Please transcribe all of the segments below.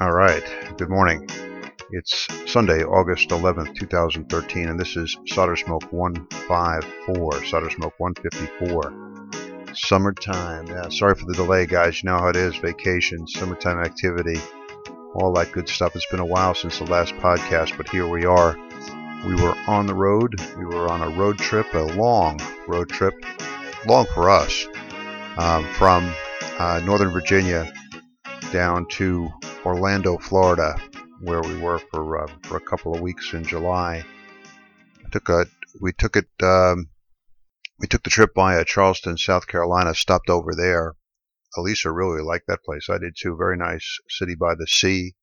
All right. Good morning. It's Sunday, August 11th, 2013, and this is Solder Smoke 154, Solder Smoke 154. Summertime. Yeah, sorry for the delay, guys. You know how it is. Vacation, summertime activity, all that good stuff. It's been a while since the last podcast, but here we are. We were on the road. We were on a road trip, a long road trip, long for us, um, from uh, Northern Virginia down to Orlando, Florida, where we were for uh, for a couple of weeks in July. Took a we took it um, we took the trip via Charleston, South Carolina. Stopped over there. Elisa really liked that place. I did too. Very nice city by the sea,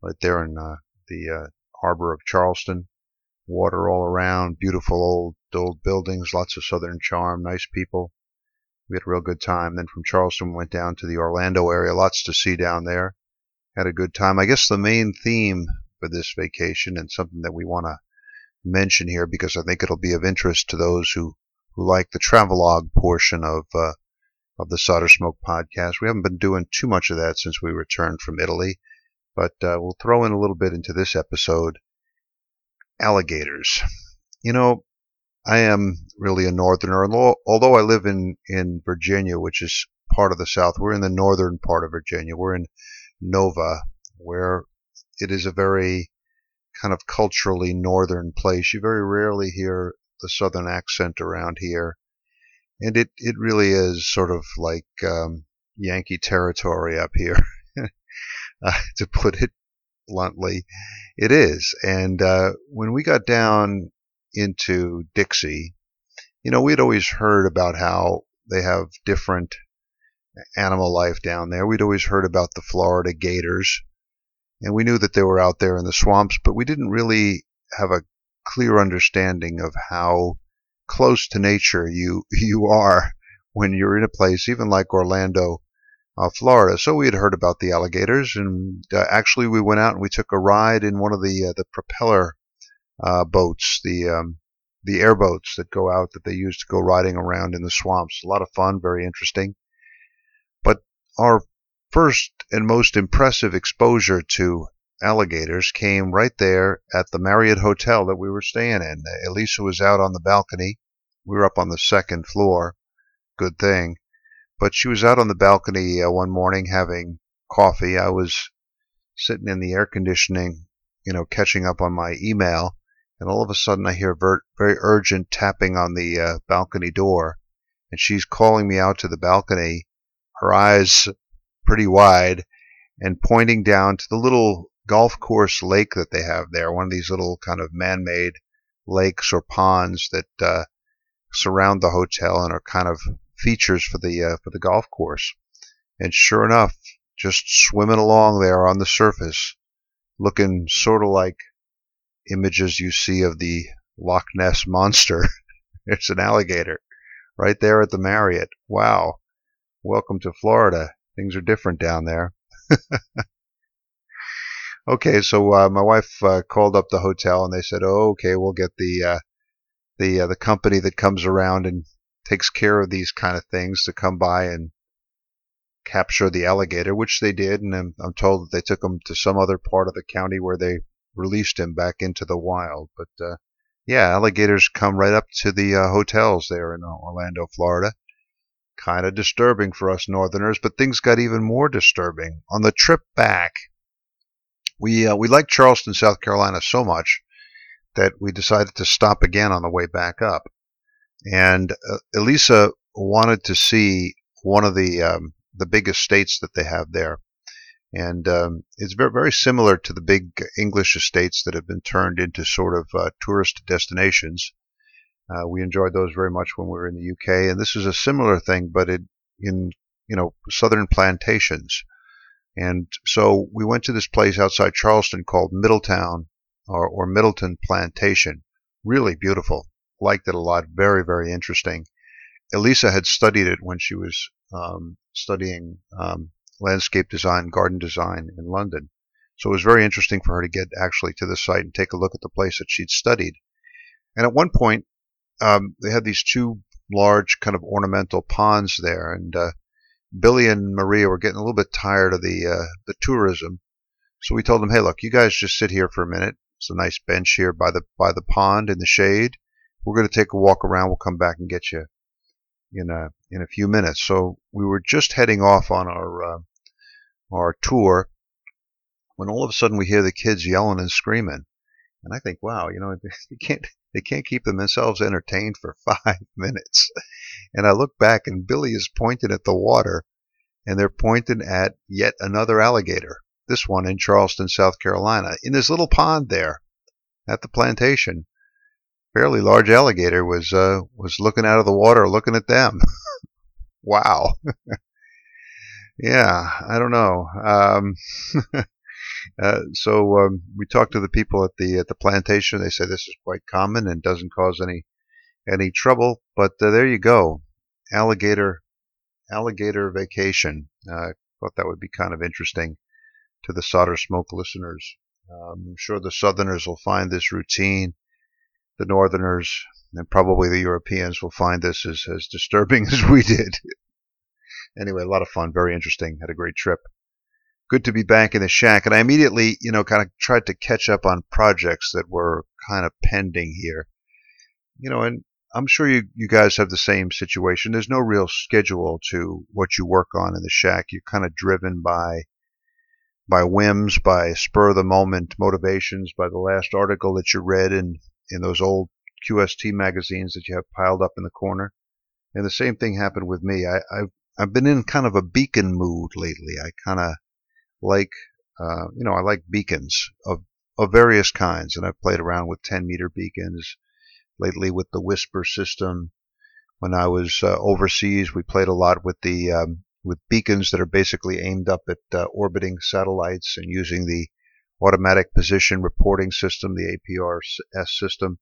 right there in uh, the uh, harbor of Charleston. Water all around, beautiful old old buildings, lots of southern charm, nice people. We had a real good time. Then from Charleston, we went down to the Orlando area. Lots to see down there had a good time. I guess the main theme for this vacation and something that we want to mention here because I think it'll be of interest to those who, who like the travelogue portion of uh, of the Solder Smoke podcast. We haven't been doing too much of that since we returned from Italy, but uh, we'll throw in a little bit into this episode. Alligators. You know, I am really a northerner, although I live in in Virginia, which is part of the South. We're in the northern part of Virginia. We're in Nova, where it is a very kind of culturally northern place. You very rarely hear the southern accent around here. And it, it really is sort of like um, Yankee territory up here, uh, to put it bluntly. It is. And uh, when we got down into Dixie, you know, we'd always heard about how they have different animal life down there. We'd always heard about the Florida gators, and we knew that they were out there in the swamps, but we didn't really have a clear understanding of how close to nature you you are when you're in a place even like Orlando, uh, Florida. So we had heard about the alligators, and uh, actually we went out and we took a ride in one of the uh, the propeller uh, boats, the um, the airboats that go out that they use to go riding around in the swamps. A lot of fun, very interesting. Our first and most impressive exposure to alligators came right there at the Marriott Hotel that we were staying in. Elisa was out on the balcony. We were up on the second floor. Good thing. But she was out on the balcony uh, one morning having coffee. I was sitting in the air conditioning, you know, catching up on my email, and all of a sudden I hear very urgent tapping on the uh, balcony door, and she's calling me out to the balcony her eyes pretty wide, and pointing down to the little golf course lake that they have there, one of these little kind of man-made lakes or ponds that uh, surround the hotel and are kind of features for the uh, for the golf course. And sure enough, just swimming along there on the surface, looking sort of like images you see of the Loch Ness monster. it's an alligator right there at the Marriott. Wow welcome to Florida. Things are different down there. okay, so uh, my wife uh, called up the hotel and they said, "Oh, okay, we'll get the uh, the uh, the company that comes around and takes care of these kind of things to come by and capture the alligator," which they did, and I'm, I'm told that they took him to some other part of the county where they released him back into the wild. But uh, yeah, alligators come right up to the uh, hotels there in Orlando, Florida Kind of disturbing for us Northerners, but things got even more disturbing. On the trip back, we uh, we liked Charleston, South Carolina so much that we decided to stop again on the way back up. And uh, Elisa wanted to see one of the um, the big estates that they have there, and um, it's very very similar to the big English estates that have been turned into sort of uh, tourist destinations. Uh, we enjoyed those very much when we were in the UK, and this is a similar thing, but it, in you know southern plantations. And so we went to this place outside Charleston called Middletown or, or Middleton Plantation. Really beautiful. Liked it a lot. Very very interesting. Elisa had studied it when she was um, studying um, landscape design, garden design in London. So it was very interesting for her to get actually to the site and take a look at the place that she'd studied. And at one point, um, they had these two large kind of ornamental ponds there, and uh, Billy and Maria were getting a little bit tired of the uh, the tourism, So we told them, hey, look, you guys just sit here for a minute. It's a nice bench here by the by the pond in the shade. We're going to take a walk around. We'll come back and get you in a in a few minutes. So we were just heading off on our uh, our tour when all of a sudden we hear the kids yelling and screaming, and I think, wow, you know, they can't they can't keep themselves entertained for five minutes. And I look back and Billy is pointing at the water, and they're pointing at yet another alligator. This one in Charleston, South Carolina, in this little pond there at the plantation fairly large alligator was uh, was looking out of the water, looking at them. wow. yeah, I don't know. Um, uh, so um, we talked to the people at the at the plantation. They say this is quite common and doesn't cause any any trouble. But uh, there you go, alligator alligator vacation. I thought that would be kind of interesting to the solder smoke listeners. Um, I'm sure the Southerners will find this routine the Northerners and probably the Europeans will find this as, as disturbing as we did. anyway, a lot of fun, very interesting. Had a great trip. Good to be back in the shack, and I immediately, you know, kind of tried to catch up on projects that were kind of pending here. You know, and I'm sure you, you guys have the same situation. There's no real schedule to what you work on in the shack. You're kind of driven by by whims, by spur of the moment motivations, by the last article that you read in in those old QST magazines that you have piled up in the corner. And the same thing happened with me. I, have I've been in kind of a beacon mood lately. I kind of like, uh, you know, I like beacons of of various kinds, and I've played around with 10 meter beacons lately with the WSPR system. When I was uh, overseas, we played a lot with the um, with beacons that are basically aimed up at uh, orbiting satellites and using the automatic position reporting system, the APRS system.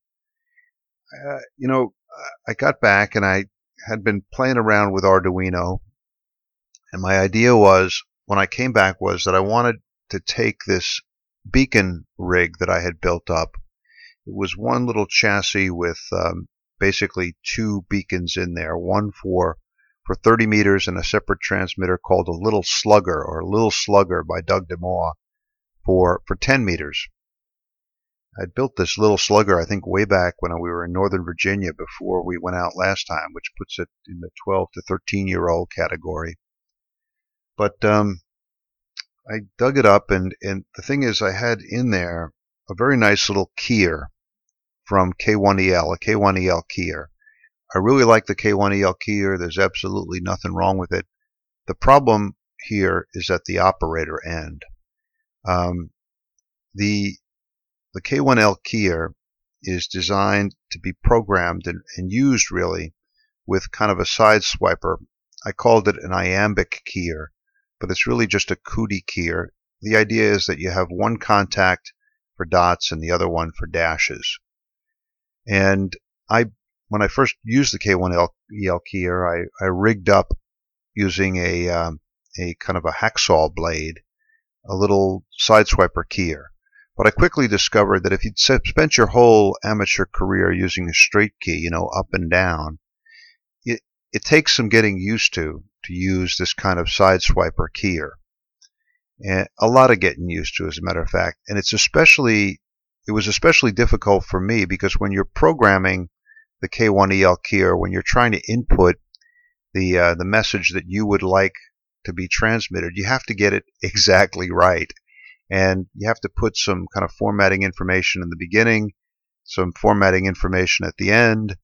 Uh, you know, I got back and I had been playing around with Arduino, and my idea was when I came back was that I wanted to take this beacon rig that I had built up. It was one little chassis with um, basically two beacons in there, one for for 30 meters and a separate transmitter called a Little Slugger or Little Slugger by Doug DeMaw for, for 10 meters. I built this little slugger, I think, way back when we were in Northern Virginia before we went out last time, which puts it in the 12 to 13 year old category. But um, I dug it up, and, and the thing is, I had in there a very nice little keyer from K1EL, a K1EL keyer. I really like the K1EL keyer. There's absolutely nothing wrong with it. The problem here is at the operator end. Um, the the K1EL keyer is designed to be programmed and, and, used really with kind of a side swiper. I called it an iambic keyer, but it's really just a cootie keyer. The idea is that you have one contact for dots and the other one for dashes. And I, when I first used the K1EL keyer, I, I rigged up using a um, a kind of a hacksaw blade a little sideswiper keyer. But I quickly discovered that if you'd spent your whole amateur career using a straight key, you know, up and down, it, it takes some getting used to to use this kind of sideswiper keyer. And a lot of getting used to, as a matter of fact. And it's especially, it was especially difficult for me because when you're programming the K1EL keyer, when you're trying to input the uh, the message that you would like to be transmitted, you have to get it exactly right. And you have to put some kind of formatting information in the beginning, some formatting information at the end.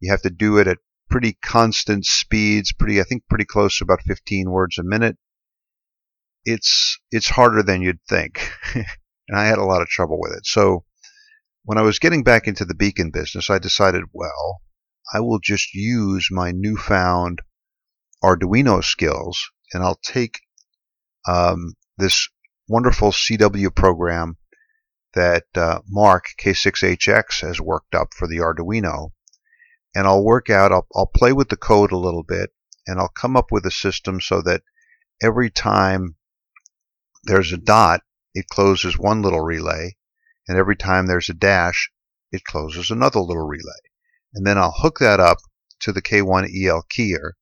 You have to do it at pretty constant speeds, pretty I think pretty close to about 15 words a minute. It's it's harder than you'd think. and I had a lot of trouble with it. So when I was getting back into the beacon business, I decided, well, I will just use my newfound Arduino skills and I'll take um, this wonderful CW program that uh, Mark K6HX has worked up for the Arduino, and I'll work out, I'll, I'll play with the code a little bit, and I'll come up with a system so that every time there's a dot, it closes one little relay, and every time there's a dash, it closes another little relay. And then I'll hook that up to the K1EL keyer,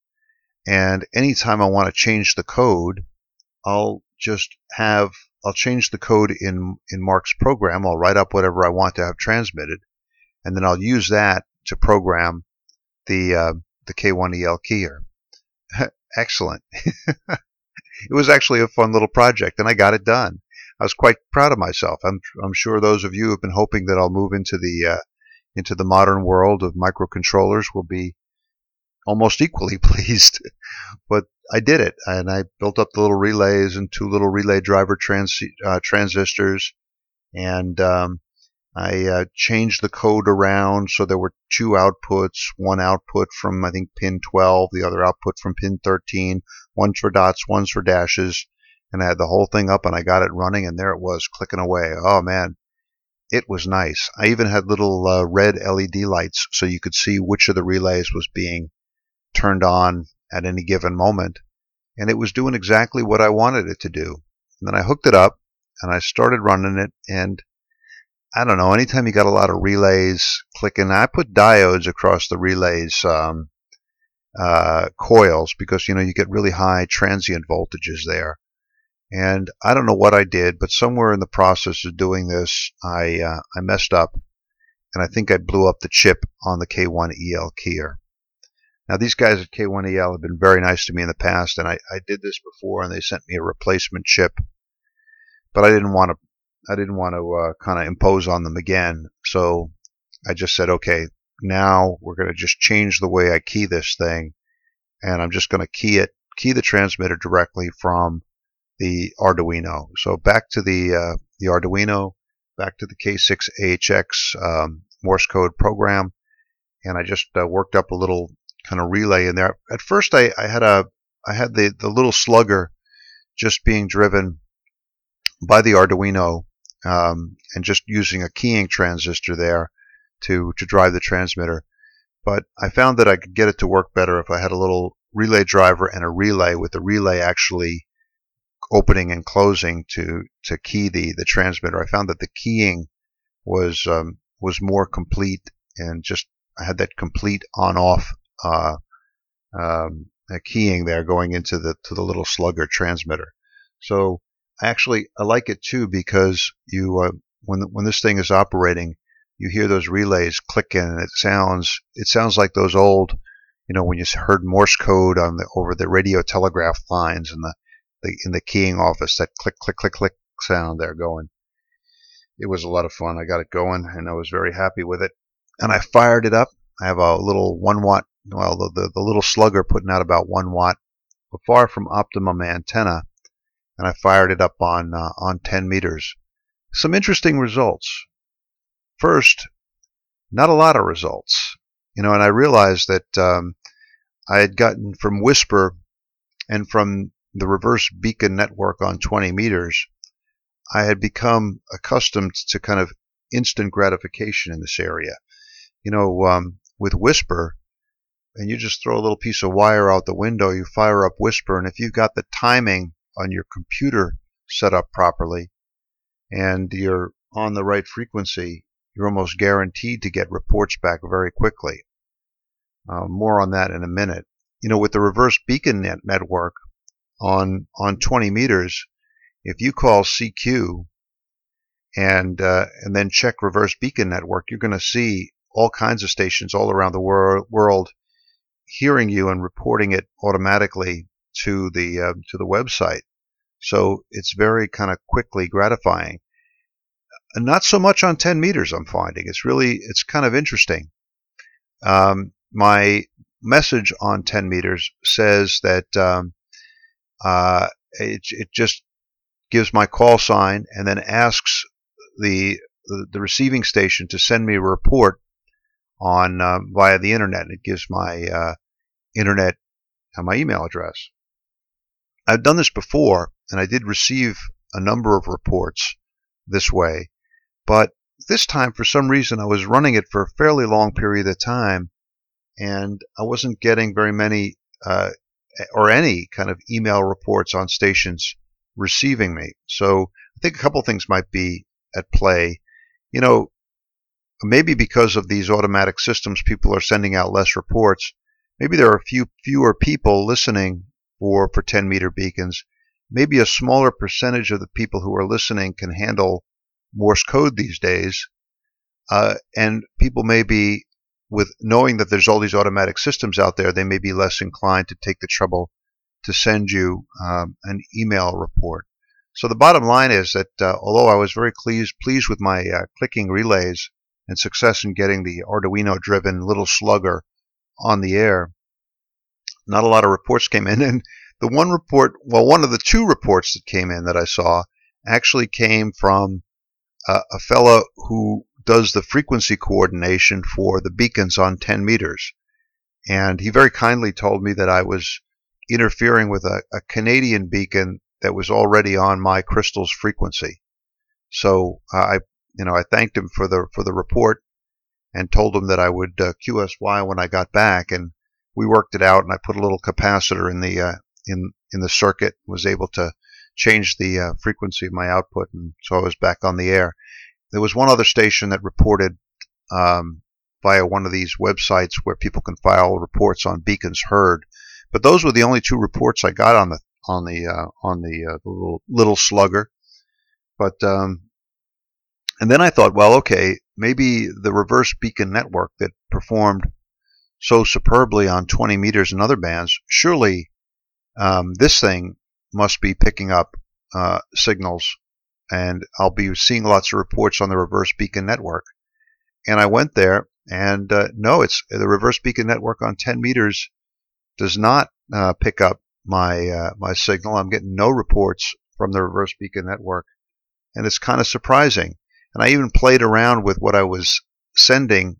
and anytime I want to change the code, I'll just have I'll change the code in in Mark's program. I'll write up whatever I want to have transmitted, and then I'll use that to program the uh, the K1EL keyer. Excellent. it was actually a fun little project, and I got it done. I was quite proud of myself. I'm I'm sure those of you who have been hoping that I'll move into the uh, into the modern world of microcontrollers will be almost equally pleased. but I did it, and I built up the little relays and two little relay driver trans, uh, transistors, and um, I uh, changed the code around so there were two outputs, one output from I think pin 12, the other output from pin 13, one for dots, one's for dashes, and I had the whole thing up and I got it running, and there it was clicking away. Oh man, it was nice. I even had little uh, red LED lights so you could see which of the relays was being turned on at any given moment, and it was doing exactly what I wanted it to do. And then I hooked it up and I started running it, and I don't know. Anytime you got a lot of relays clicking, I put diodes across the relays um, uh, coils because you know you get really high transient voltages there. And I don't know what I did, but somewhere in the process of doing this, I uh, I messed up, and I think I blew up the chip on the K1EL keyer. Now these guys at K1EL have been very nice to me in the past, and I, I did this before, and they sent me a replacement chip, but I didn't want to I didn't want to uh, kind of impose on them again, so I just said, okay, now we're going to just change the way I key this thing, and I'm just going to key it key the transmitter directly from the Arduino. So back to the uh, the Arduino, back to the K6AHX um, Morse code program, and I just uh, worked up a little kind of relay in there. At first, I, I had a I had the the little slugger just being driven by the Arduino um, and just using a keying transistor there to to drive the transmitter. But I found that I could get it to work better if I had a little relay driver and a relay with the relay actually opening and closing to to key the the transmitter. I found that the keying was um, was more complete and just I had that complete on off uh, um, keying there going into the to the little slugger transmitter. So actually I like it too because you uh, when when this thing is operating, you hear those relays clicking and it sounds it sounds like those old you know when you heard Morse code on the over the radio telegraph lines and the the, in the keying office, that click, click, click, click sound there going. It was a lot of fun. I got it going and I was very happy with it. And I fired it up. I have a little one watt, well, the, the, the little slugger putting out about one watt, but far from optimum antenna. And I fired it up on, uh, on 10 meters. Some interesting results. First, not a lot of results. You know, and I realized that um, I had gotten from WSPR and from the reverse beacon network on 20 meters, I had become accustomed to kind of instant gratification in this area. You know, um, with WSPR, and you just throw a little piece of wire out the window, you fire up WSPR, and if you've got the timing on your computer set up properly and you're on the right frequency, you're almost guaranteed to get reports back very quickly. Uh, more on that in a minute. You know, with the reverse beacon net network, on on 20 meters, if you call CQ and uh, and then check reverse beacon network, you're going to see all kinds of stations all around the wor- world hearing you and reporting it automatically to the uh, to the website. So it's very kind of quickly gratifying. Not so much on 10 meters. I'm finding it's really it's kind of interesting. Um, my message on 10 meters says that um, uh, it, it just gives my call sign and then asks the the, the receiving station to send me a report on uh, via the internet. It gives my uh, internet and my email address. I've done this before, and I did receive a number of reports this way, but this time, for some reason, I was running it for a fairly long period of time, and I wasn't getting very many uh, or any kind of email reports on stations receiving me. So I think a couple things might be at play. You know, maybe because of these automatic systems, people are sending out less reports. Maybe there are a few fewer people listening for for 10 meter beacons. maybe a smaller percentage of the people who are listening can handle Morse code these days, uh, and people may be with knowing that there's all these automatic systems out there, they may be less inclined to take the trouble to send you um, an email report. So the bottom line is that uh, although I was very pleased pleased with my uh, clicking relays and success in getting the Arduino-driven little slugger on the air, not a lot of reports came in. And the one report, well, one of the two reports that came in that I saw actually came from uh, a fellow who does the frequency coordination for the beacons on 10 meters. And he very kindly told me that I was interfering with a, a Canadian beacon that was already on my crystal's frequency. So uh, I, you know, I thanked him for the for the report and told him that I would uh, QSY when I got back, and we worked it out. And I put a little capacitor in the uh, in in the circuit, was able to change the uh, frequency of my output, and so I was back on the air. There was one other station that reported um, via one of these websites where people can file reports on beacons heard. But those were the only two reports I got on the on the uh, on the, uh, little little slugger. But um, and then I thought, well, okay, maybe the reverse beacon network that performed so superbly on 20 meters and other bands, surely um, this thing must be picking up uh, signals and I'll be seeing lots of reports on the reverse beacon network. And I went there, and uh, no, it's the reverse beacon network on 10 meters does not uh, pick up my uh, my signal. I'm getting no reports from the reverse beacon network, and it's kind of surprising. And I even played around with what I was sending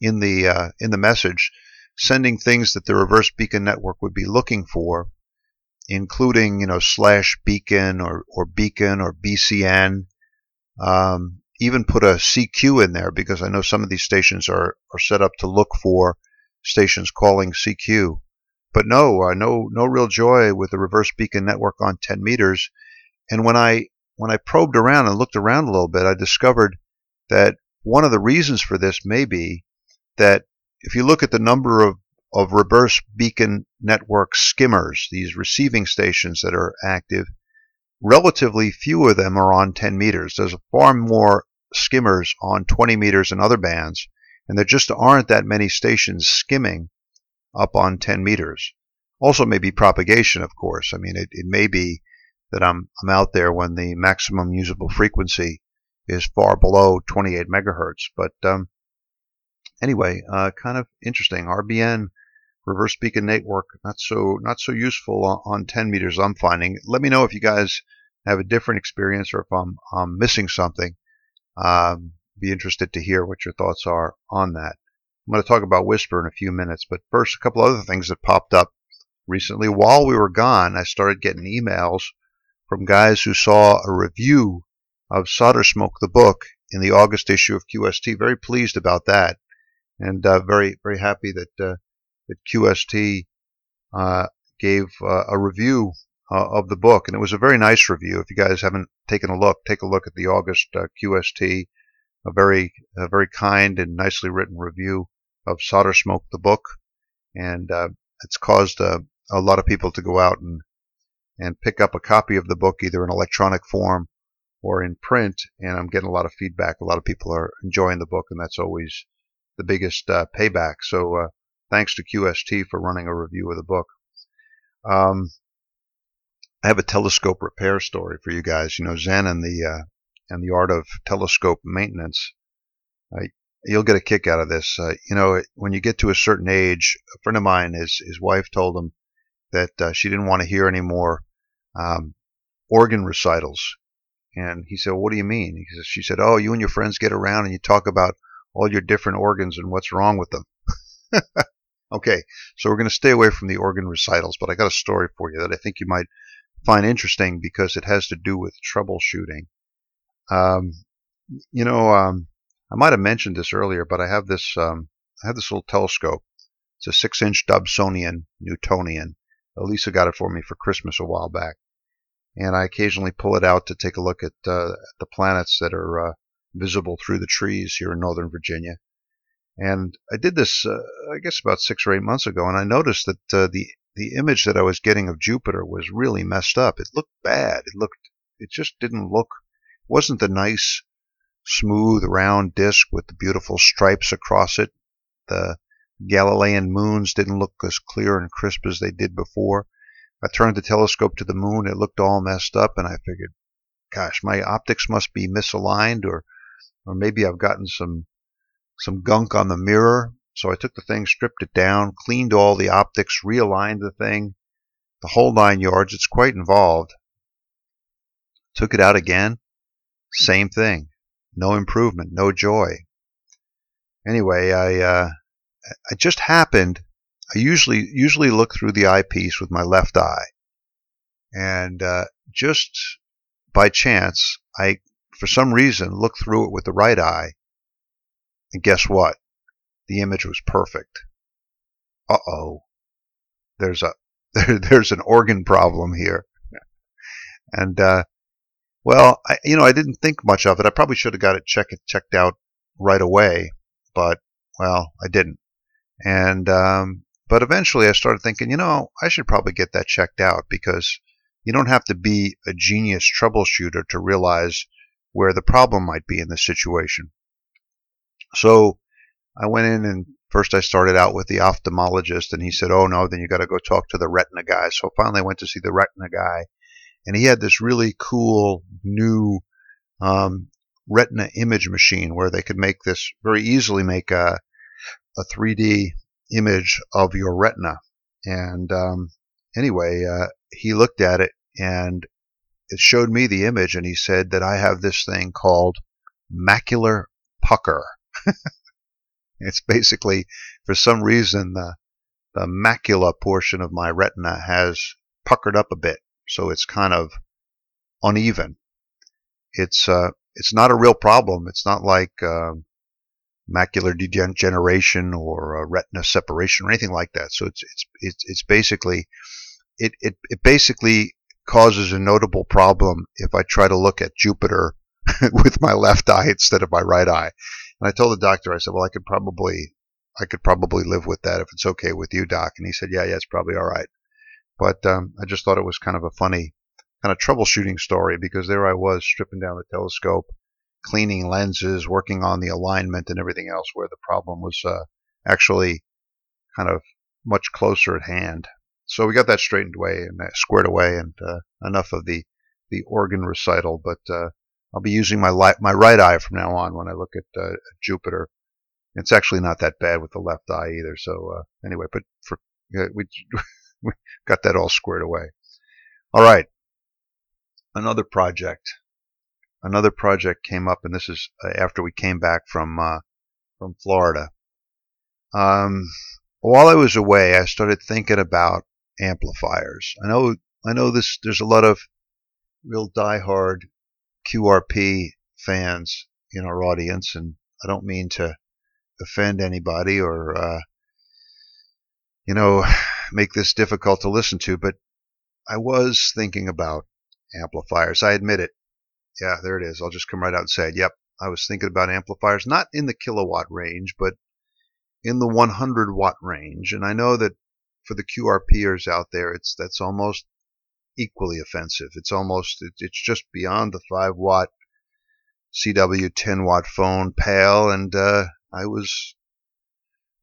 in the uh, in the message, sending things that the reverse beacon network would be looking for, including you know slash beacon or or beacon or BCN. Um, even put a CQ in there because I know some of these stations are are set up to look for stations calling CQ. But no, uh, no no real joy with the reverse beacon network on 10 meters. And when I when I probed around and looked around a little bit, I discovered that one of the reasons for this may be that if you look at the number of of reverse beacon network skimmers, these receiving stations that are active, relatively few of them are on 10 meters. There's far more skimmers on 20 meters and other bands, and there just aren't that many stations skimming up on 10 meters. Also, maybe propagation, of course. I mean, it, it may be that I'm, I'm out there when the maximum usable frequency is far below 28 megahertz. But um, anyway, uh, kind of interesting. RBN reverse beacon network not so not so useful on, on 10 meters I'm finding. Let me know if you guys have a different experience or if I'm, I'm missing something. Um, be interested to hear what your thoughts are on that. I'm going to talk about WSPR in a few minutes, but first a couple other things that popped up recently. While we were gone, I started getting emails from guys who saw a review of Solder Smoke the book in the August issue of QST. Very pleased about that, and uh, very very happy that uh, that QST uh, gave uh, a review uh, of the book, and it was a very nice review. If you guys haven't taken a look, take a look at the August uh, QST, a very a very kind and nicely written review of Solder Smoke the book, and uh, it's caused uh, a lot of people to go out and and pick up a copy of the book either in electronic form or in print, and I'm getting a lot of feedback. A lot of people are enjoying the book, and that's always the biggest payback. So thanks to QST for running a review of the book. Um, I have a telescope repair story for you guys. You know, Zen and the uh, and the art of telescope maintenance. Uh, you'll get a kick out of this. Uh, you know, when you get to a certain age, a friend of mine, his his wife told him that uh, she didn't want to hear any more um, organ recitals. And he said, well, "What do you mean?" He says, "She said, oh, you and your friends get around and you talk about all your different organs and what's wrong with them." Okay, so we're going to stay away from the organ recitals, but I got a story for you that I think you might find interesting because it has to do with troubleshooting. Um, you know, um, I might have mentioned this earlier, but I have this um, I have this little telescope. It's a six-inch Dobsonian Newtonian. Elisa got it for me for Christmas a while back, and I occasionally pull it out to take a look at, uh, the planets that are uh, visible through the trees here in Northern Virginia. And I did this, uh, I guess, about six or eight months ago, and I noticed that uh, the the image that I was getting of Jupiter was really messed up. It looked bad. It looked, it just didn't look, wasn't the nice, smooth, round disk with the beautiful stripes across it. The Galilean moons didn't look as clear and crisp as they did before. I turned the telescope to the moon. It looked all messed up, and I figured, gosh, my optics must be misaligned, or, or maybe I've gotten some, some gunk on the mirror. So I took the thing, stripped it down, cleaned all the optics, realigned the thing, the whole nine yards. It's quite involved. Took it out again. Same thing. No improvement, no joy. Anyway, I uh, I just happened. I usually usually look through the eyepiece with my left eye, and uh, just by chance, I for some reason looked through it with the right eye, and guess what? The image was perfect. Uh oh, there's a there, there's an organ problem here, and uh, well, I, you know, I didn't think much of it. I probably should have got it checked checked out right away, but well, I didn't. And um, but eventually, I started thinking, you know, I should probably get that checked out because you don't have to be a genius troubleshooter to realize where the problem might be in the situation. So I went in and first I started out with the ophthalmologist, and he said, "Oh no, then you got to go talk to the retina guy." So finally, I went to see the retina guy, and he had this really cool new um, retina image machine where they could make this very easily make a a 3D image of your retina. And um, anyway, uh, he looked at it and it showed me the image, and he said that I have this thing called macular pucker. it's basically, for some reason, the the macula portion of my retina has puckered up a bit, so it's kind of uneven. It's uh, it's not a real problem. It's not like uh, macular degeneration or retina separation or anything like that. So it's it's it's, it's basically it, it it basically causes a notable problem if I try to look at Jupiter with my left eye instead of my right eye. And I told the doctor, I said, well, I could probably I could probably live with that if it's okay with you, doc. And he said, yeah, yeah, it's probably all right. But um, I just thought it was kind of a funny kind of troubleshooting story because there I was stripping down the telescope, cleaning lenses, working on the alignment and everything else, where the problem was uh, actually kind of much closer at hand. So we got that straightened away and squared away, and uh, enough of the the organ recital. But uh, I'll be using my my right eye from now on when I look at, uh, Jupiter. It's actually not that bad with the left eye either. So anyway, but for we we got that all squared away. All right, another project. Another project came up, and this is after we came back from uh, from Florida. Um, while I was away, I started thinking about amplifiers. I know I know this. There's a lot of real diehard QRP fans in our audience, and I don't mean to offend anybody or uh, you know make this difficult to listen to, but I was thinking about amplifiers. I admit it. Yeah, there it is. I'll just come right out and say it. Yep, I was thinking about amplifiers, not in the kilowatt range, but in the 100 watt range. And I know that for the QRPers out there, it's that's almost equally offensive. It's almost it, it's just beyond the 5 watt CW 10 watt phone pale, and uh, I was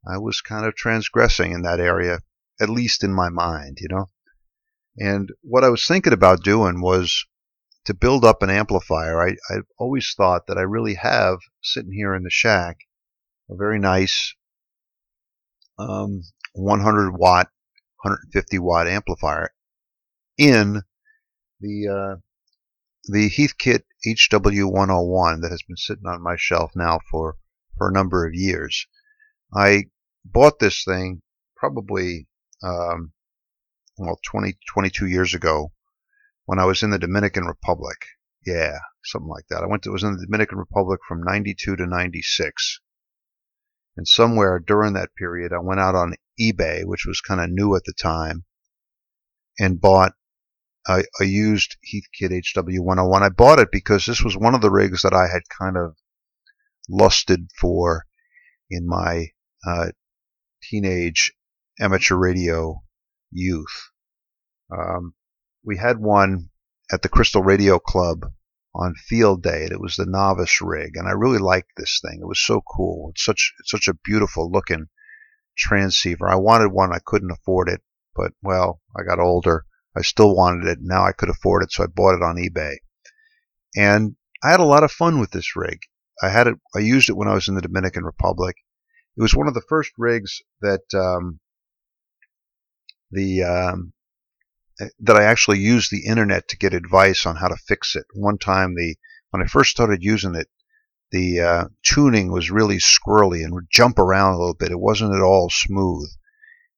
I was kind of transgressing in that area, at least in my mind, you know. And what I was thinking about doing was to build up an amplifier. I, I've always thought that I really have sitting here in the shack a very nice um, 100 watt, 150 watt amplifier in the uh, the Heathkit HW101 that has been sitting on my shelf now for for a number of years. I bought this thing probably um, well 20 22 years ago when I was in the Dominican Republic. Yeah, something like that. I went to was in the Dominican Republic from 92 to 96. And somewhere during that period I went out on eBay, which was kind of new at the time, and bought a, a used Heathkit HW101. I bought it because this was one of the rigs that I had kind of lusted for in my uh, teenage amateur radio youth. Um, we had one at the Crystal Radio Club on field day, and it was the novice rig, and I really liked this thing. It was so cool. It's such it's such a beautiful looking transceiver. I wanted one. I couldn't afford it, but well, I got older. I still wanted it. Now I could afford it, so I bought it on eBay. And I had a lot of fun with this rig. I had it. I used it when I was in the Dominican Republic. It was one of the first rigs that um, the um, that I actually used the internet to get advice on how to fix it. One time, the when I first started using it, the uh, tuning was really squirrely and would jump around a little bit. It wasn't at all smooth,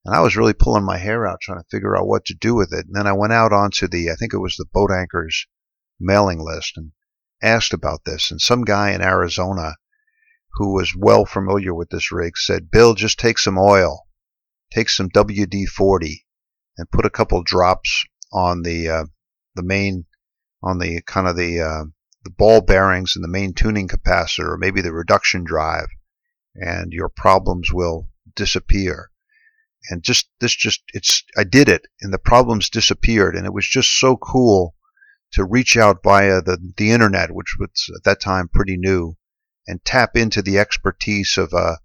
and I was really pulling my hair out trying to figure out what to do with it. And then I went out onto the I think it was the Boat Anchors mailing list and asked about this, and some guy in Arizona who was well familiar with this rig said, "Bill, just take some oil, take some WD-40." And put a couple drops on the uh, the main on the kind of the uh, the ball bearings and the main tuning capacitor or maybe the reduction drive and your problems will disappear. And just this just it's I did it and the problems disappeared and it was just so cool to reach out via the the internet which was at that time pretty new and tap into the expertise of a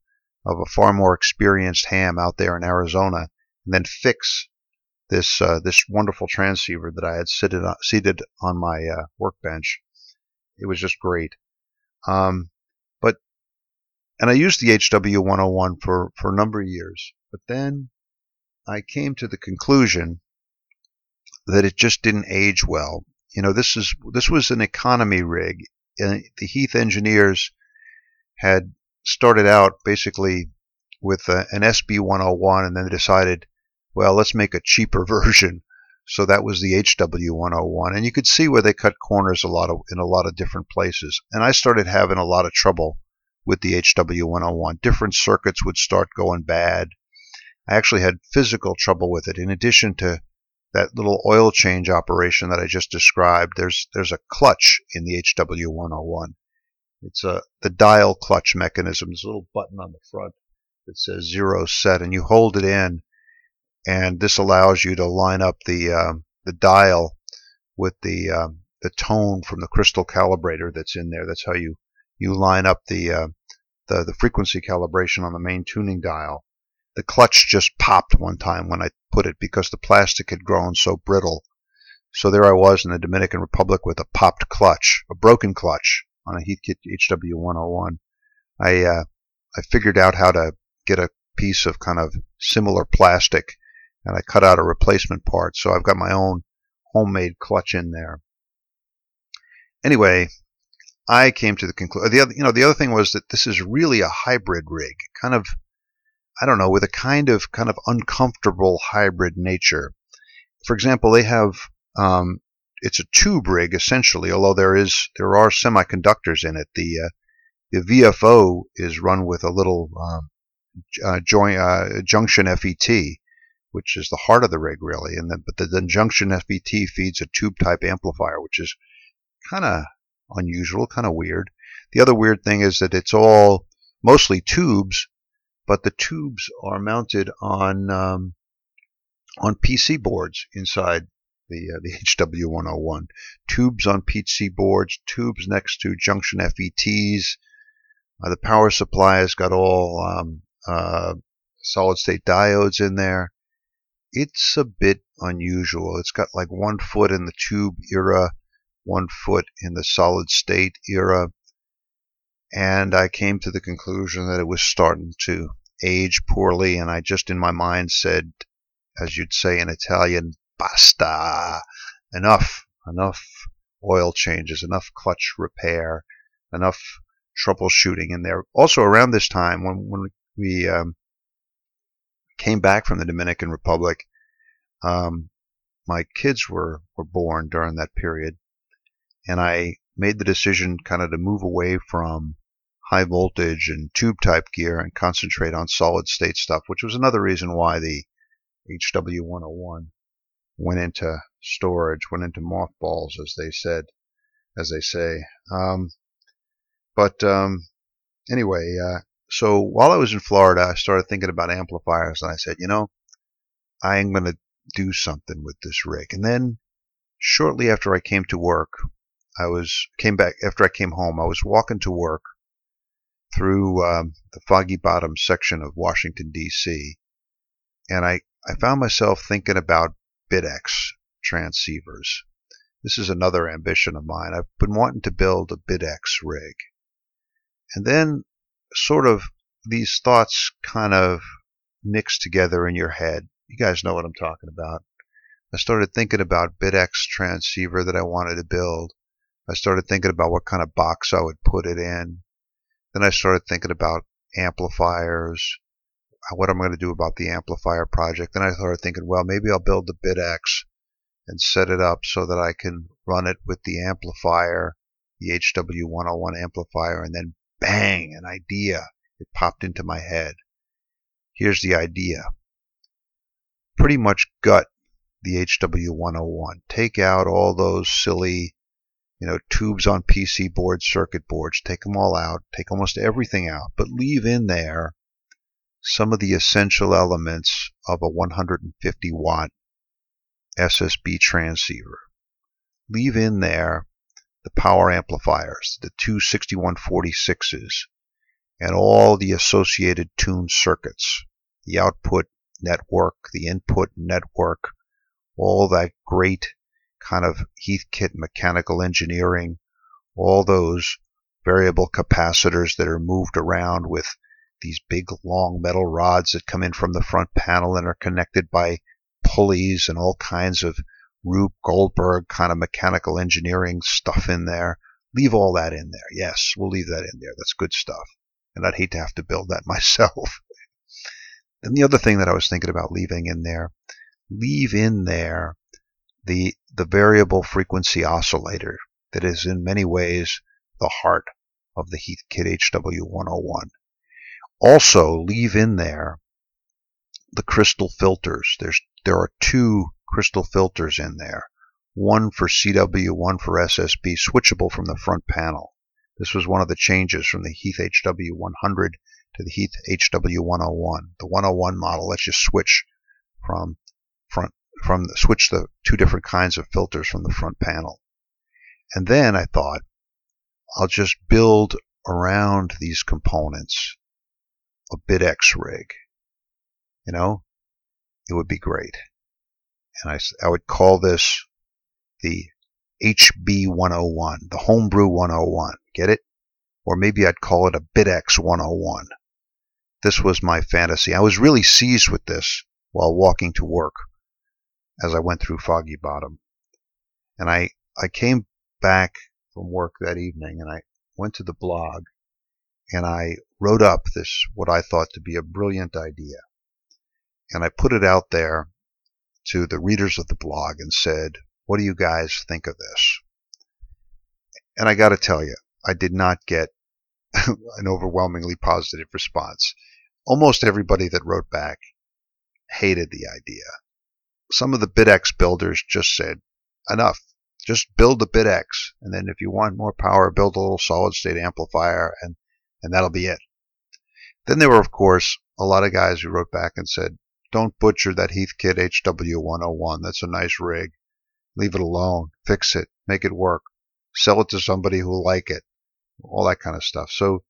of a far more experienced ham out there in Arizona and then fix this uh, this wonderful transceiver that I had seated on, seated on my uh, workbench. It was just great. Um, but and I used the HW101 for for a number of years, but then I came to the conclusion that it just didn't age well. You know, this is this was an economy rig. And the Heath engineers had started out basically with uh, an SB101, and then they decided well, let's make a cheaper version. So that was the HW101, and you could see where they cut corners a lot of in a lot of different places. And I started having a lot of trouble with the HW101. Different circuits would start going bad. I actually had physical trouble with it. In addition to that little oil change operation that I just described, there's there's a clutch in the HW101. It's a the dial clutch mechanism. There's a little button on the front that says zero set, and you hold it in, and this allows you to line up the um, the dial with the um, the tone from the crystal calibrator that's in there. That's how you you line up the uh, the the frequency calibration on the main tuning dial. The clutch just popped one time when I put it because the plastic had grown so brittle. So there I was in the Dominican Republic with a popped clutch, a broken clutch on a Heathkit HW101. I uh, I figured out how to get a piece of kind of similar plastic and I cut out a replacement part. So I've got my own homemade clutch in there. Anyway, I came to the conclusion. The other, you know, the other thing was that this is really a hybrid rig, kind of, I don't know, with a kind of kind of uncomfortable hybrid nature. For example, they have um, it's a tube rig essentially, although there is there are semiconductors in it. The uh, the VFO is run with a little um, uh, uh, junction FET, which is the heart of the rig really. And then, but the, the junction FET feeds a tube type amplifier, which is kind of unusual, kind of weird. The other weird thing is that it's all mostly tubes, but the tubes are mounted on um, on PC boards inside the uh, the HW101. Tubes on PC boards, tubes next to junction FETs. Uh, the power supply has got all um, uh, solid state diodes in there it's a bit unusual. It's got like one foot in the tube era, one foot in the solid state era. And I came to the conclusion that it was starting to age poorly. And I just in my mind said, as you'd say in Italian, basta, enough, enough oil changes, enough clutch repair, enough troubleshooting in there. Also, around this time, when, when we um, came back from the Dominican Republic. Um, my kids were, were born during that period, and I made the decision kind of to move away from high voltage and tube type gear and concentrate on solid state stuff, which was another reason why the HW101 went into storage, went into mothballs, as they said, as they say. Um, but um, anyway, uh, so while I was in Florida, I started thinking about amplifiers, and I said, you know, I'm going to do something with this rig. And then shortly after I came to work, I was came back after I came home. I was walking to work through um, the Foggy Bottom section of Washington D.C. and I I found myself thinking about BitX transceivers. This is another ambition of mine. I've been wanting to build a BitX rig, and then sort of these thoughts kind of mix together in your head. You guys know what I'm talking about. I started thinking about BitX transceiver that I wanted to build. I started thinking about what kind of box I would put it in. Then I started thinking about amplifiers, uh, what I'm going to do about the amplifier project. Then I started thinking, well, maybe I'll build the BitX and set it up so that I can run it with the amplifier, the HW101 amplifier, and then bang, an idea. It popped into my head. Here's the idea. Pretty much gut the HW101. Take out all those silly you know, tubes on PC boards, circuit boards, take them all out, take almost everything out, but leave in there some of the essential elements of a 150 watt SSB transceiver. Leave in there the power amplifiers, the two 6146s, and all the associated tuned circuits, the output network, the input network, all that great kind of Heathkit mechanical engineering, all those variable capacitors that are moved around with these big long metal rods that come in from the front panel and are connected by pulleys and all kinds of Rube Goldberg kind of mechanical engineering stuff in there. Leave all that in there. Yes, we'll leave that in there. That's good stuff. And I'd hate to have to build that myself. and the other thing that I was thinking about leaving in there, leave in there the, the variable frequency oscillator that is in many ways the heart of the Heathkit HW101. Also, leave in there the crystal filters. There's there are two crystal filters in there. One for CW, one for SSB, switchable from the front panel. This was one of the changes from the Heath HW100 to the Heath HW101. The 101 model lets you switch from front from the, switch the two different kinds of filters from the front panel. And then I thought, I'll just build around these components a BitX rig. You know, it would be great. And I, I would call this the HB101, the Homebrew 101. Get it? Or maybe I'd call it a BitX 101. This was my fantasy. I was really seized with this while walking to work as I went through Foggy Bottom. And I, I came back from work that evening and I went to the blog and I wrote up this, what I thought to be a brilliant idea. And I put it out there to the readers of the blog and said, what do you guys think of this? And I got to tell you, I did not get an overwhelmingly positive response. Almost everybody that wrote back hated the idea some of the BitX builders just said, enough. Just build the BitX. And then if you want more power, build a little solid state amplifier and, and that'll be it. Then there were, of course, a lot of guys who wrote back and said, don't butcher that Heathkit HW101. That's a nice rig. Leave it alone. Fix it. Make it work. Sell it to somebody who'll like it. All that kind of stuff. So,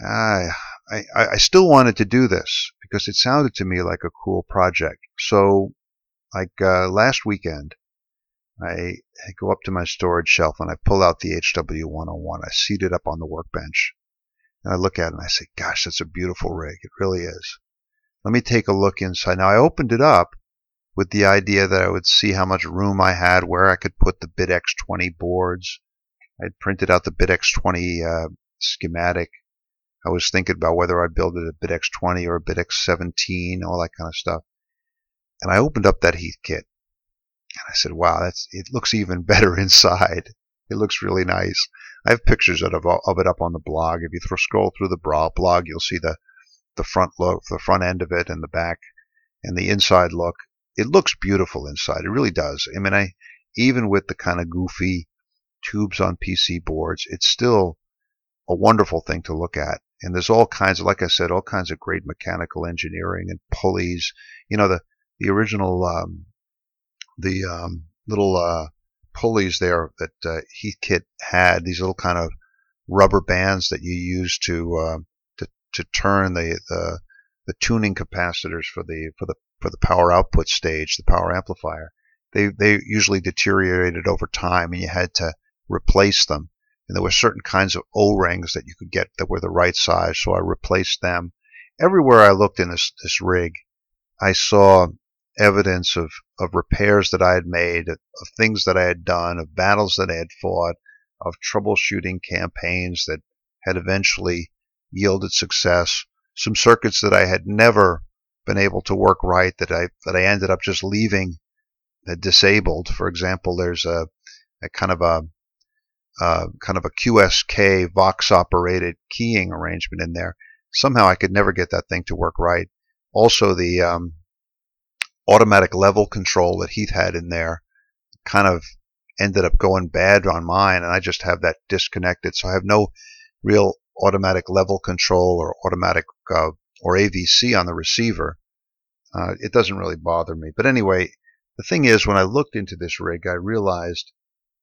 I, I, I still wanted to do this because it sounded to me like a cool project. So, like uh, last weekend, I, I go up to my storage shelf and I pull out the HW101. I seat it up on the workbench and I look at it and I say, gosh, that's a beautiful rig. It really is. Let me take a look inside. Now, I opened it up with the idea that I would see how much room I had, where I could put the BitX20 boards. I'd printed out the BitX20 uh, schematic I was thinking about whether I'd build it a BitX20 or a BitX17, all that kind of stuff. And I opened up that Heath kit. and I said, wow, that's, it looks even better inside. It looks really nice. I have pictures of, of it up on the blog. If you scroll through the blog, you'll see the, the front look, the front end of it and the back and the inside look. It looks beautiful inside. It really does. I mean, I, even with the kind of goofy tubes on PC boards, it's still a wonderful thing to look at. And there's all kinds of, like I said, all kinds of great mechanical engineering and pulleys. You know, the, the original um, the um, little uh, pulleys there that uh, Heathkit had. These little kind of rubber bands that you use to uh, to turn the, the the tuning capacitors for the for the for the power output stage, the power amplifier. They they usually deteriorated over time, and you had to replace them. And there were certain kinds of O-rings that you could get that were the right size, so I replaced them. Everywhere I looked in this this rig, I saw evidence of, of repairs that I had made, of things that I had done, of battles that I had fought, of troubleshooting campaigns that had eventually yielded success, some circuits that I had never been able to work right that I that I ended up just leaving disabled. For example, there's a, a kind of a uh, kind of a QSK Vox operated keying arrangement in there. Somehow I could never get that thing to work right. Also, the um, automatic level control that Heath had in there kind of ended up going bad on mine, and I just have that disconnected. So I have no real automatic level control or automatic uh, or AVC on the receiver. Uh, it doesn't really bother me. But anyway, the thing is, when I looked into this rig, I realized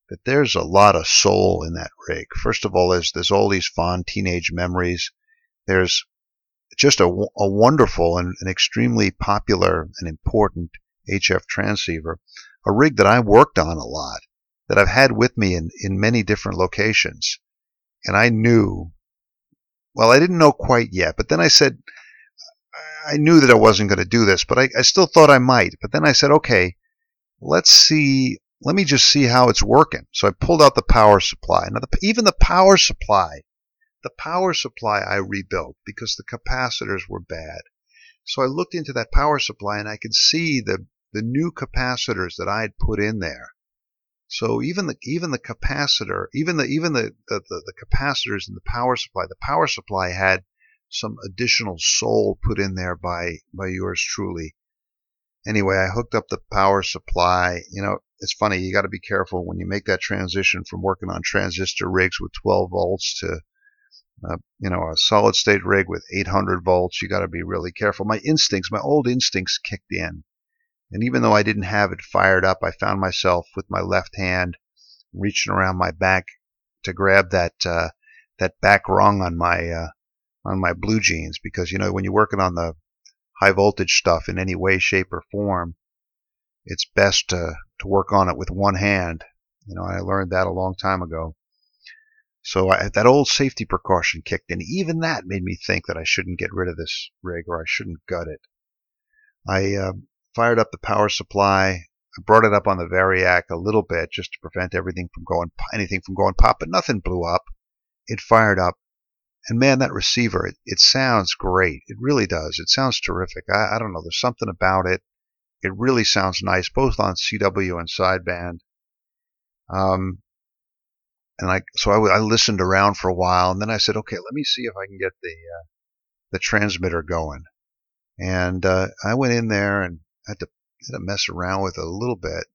that there's a lot of soul in that rig. First of all, there's, there's all these fond teenage memories. There's just a, a wonderful and an extremely popular and important HF transceiver, a rig that I worked on a lot, that I've had with me in, in many different locations. And I knew, well, I didn't know quite yet, but then I said, I knew that I wasn't going to do this, but I, I still thought I might. But then I said, okay, let's see, let me just see how it's working. So I pulled out the power supply. Now, the, even the power supply the power supply I rebuilt because the capacitors were bad. So I looked into that power supply and I could see the, the new capacitors that I had put in there. So even the even the capacitor, even the even the, the, the, the capacitors in the power supply, the power supply had some additional soul put in there by by yours truly. Anyway, I hooked up the power supply. You know, it's funny, you got to be careful when you make that transition from working on transistor rigs with 12 volts to uh, you know, a solid state rig with 800 volts, you got to be really careful. My instincts, my old instincts kicked in. And even though I didn't have it fired up, I found myself with my left hand reaching around my back to grab that uh, that back rung on my uh, on my blue jeans because you know when you're working on the high voltage stuff in any way, shape, or form, it's best to to work on it with one hand. You know, I learned that a long time ago. So I, that old safety precaution kicked in. Even that made me think that I shouldn't get rid of this rig or I shouldn't gut it. I uh, fired up the power supply. I brought it up on the Variac a little bit just to prevent everything from going anything from going pop, but nothing blew up. It fired up, and man, that receiver it, it sounds great. It really does. It sounds terrific. I, I don't know. There's something about it. It really sounds nice, both on CW and sideband. Um, and I so I, I listened around for a while, and then I said, okay, let me see if I can get the uh, the transmitter going. And uh, I went in there and had to, had to mess around with it a little bit.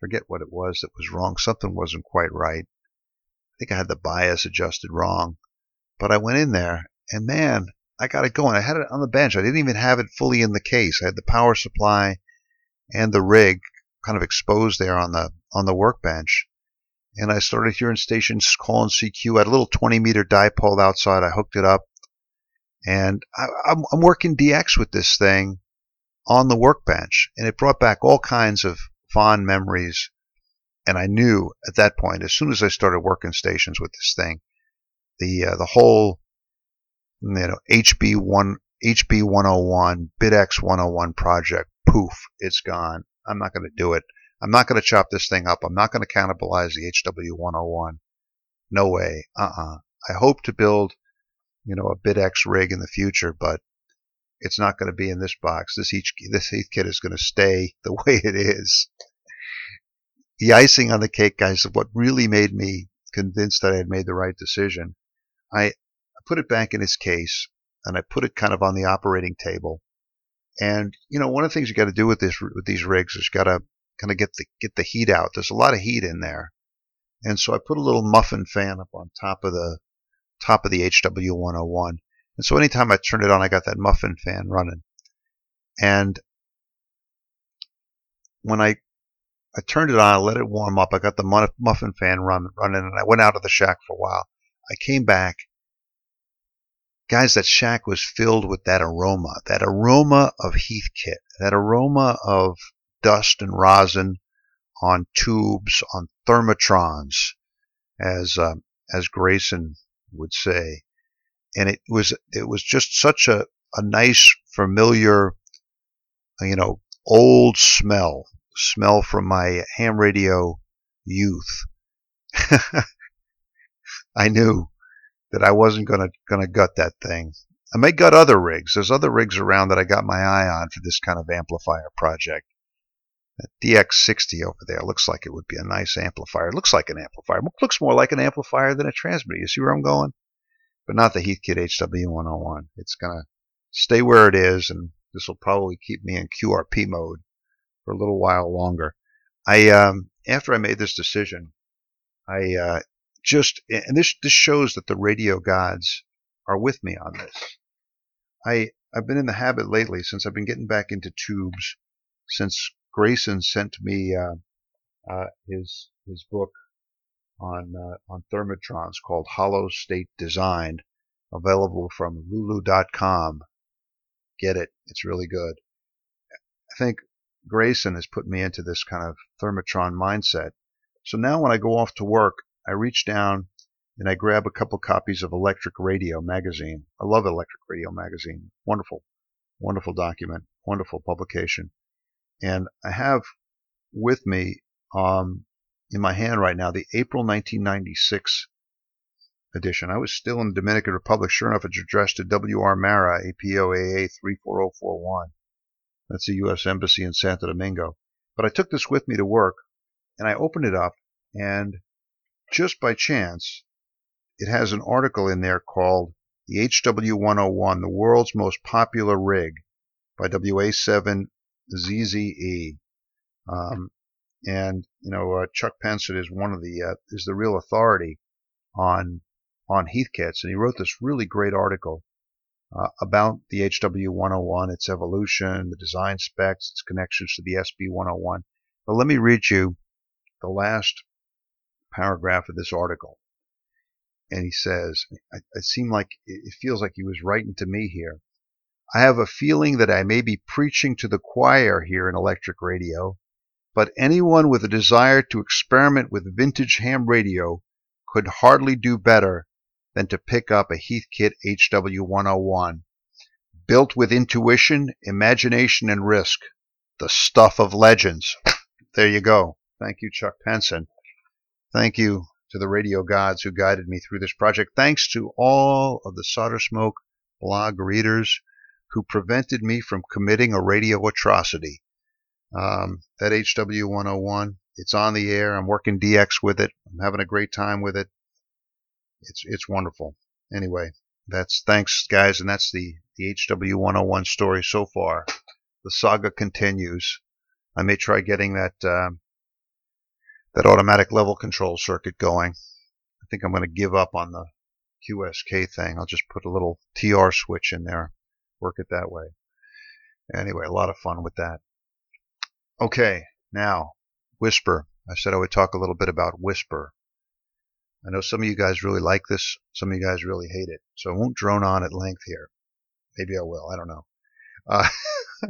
Forget what it was that was wrong. Something wasn't quite right. I think I had the bias adjusted wrong. But I went in there, and man, I got it going. I had it on the bench. I didn't even have it fully in the case. I had the power supply and the rig kind of exposed there on the on the workbench and I started hearing stations calling CQ. I had a little 20 meter dipole outside. I hooked it up, and I, I'm, I'm working DX with this thing on the workbench, and it brought back all kinds of fond memories. And I knew at that point, as soon as I started working stations with this thing, the uh, the whole you know HB one HB 101 BitX 101 project, poof, it's gone. I'm not going to do it. I'm not going to chop this thing up. I'm not going to cannibalize the HW101. No way. Uh-uh. I hope to build, you know, a BitX rig in the future, but it's not going to be in this box. This each this Heath kit is going to stay the way it is. The icing on the cake, guys, of what really made me convinced that I had made the right decision. I, I put it back in its case and I put it kind of on the operating table. And you know, one of the things you got to do with this with these rigs is you got to kind of get the get the heat out. There's a lot of heat in there, and so I put a little muffin fan up on top of the top of the HW101. And so anytime I turned it on, I got that muffin fan running. And when I I turned it on, I let it warm up. I got the muffin fan run running, and I went out of the shack for a while. I came back. Guys, that shack was filled with that aroma, that aroma of Heathkit, that aroma of dust and rosin on tubes, on thermatrons, as uh, as Grayson would say, and it was it was just such a a nice, familiar, you know, old smell, smell from my ham radio youth. I knew that I wasn't gonna gonna gut that thing. I may gut other rigs. There's other rigs around that I got my eye on for this kind of amplifier project. That DX60 over there looks like it would be a nice amplifier. It looks like an amplifier. It looks more like an amplifier than a transmitter. You see where I'm going? But not the Heathkit HW101. It's gonna stay where it is, and this will probably keep me in QRP mode for a little while longer. I um, after I made this decision, I uh, just and this this shows that the radio gods are with me on this. I I've been in the habit lately since I've been getting back into tubes since Grayson sent me uh, uh, his his book on uh, on thermatrons called Hollow State Designed, available from Lulu.com. Get it? It's really good. I think Grayson has put me into this kind of thermatron mindset. So now when I go off to work, I reach down and I grab a couple copies of Electric Radio magazine. I love Electric Radio magazine. Wonderful, wonderful document, wonderful publication. And I have with me um, in my hand right now the April 1996 edition. I was still in the Dominican Republic. Sure enough, it's addressed to W.R. Meara, APOAA 34041. That's the U.S. Embassy in Santo Domingo. But I took this with me to work, and I opened it up, and just by chance, it has an article in there called The HW101, the world's most popular rig by WA7 ZZE. Um, and you know uh, Chuck Penson is one of the uh, is the real authority on on Heathkits, and he wrote this really great article uh, about the HW101, its evolution, the design specs, its connections to the SB101. But let me read you the last paragraph of this article. And he says, it seemed like it feels like he was writing to me here. I have a feeling that I may be preaching to the choir here in electric radio, but anyone with a desire to experiment with vintage ham radio could hardly do better than to pick up a Heathkit HW101. Built with intuition, imagination, and risk. The stuff of legends. There you go. Thank you, Chuck Penson. Thank you to the radio gods who guided me through this project. Thanks to all of the Solder Smoke blog readers who prevented me from committing a radio atrocity. Um, that HW101, it's on the air. I'm working DX with it. I'm having a great time with it. It's it's wonderful. Anyway, that's thanks guys, and that's the the HW101 story so far. The saga continues. I may try getting that um, that automatic level control circuit going. I think I'm going to give up on the QSK thing. I'll just put a little TR switch in there work it that way. Anyway, a lot of fun with that. Okay, now, WSPR. I said I would talk a little bit about WSPR. I know some of you guys really like this, some of you guys really hate it, so I won't drone on at length here. Maybe I will, I don't know. Uh,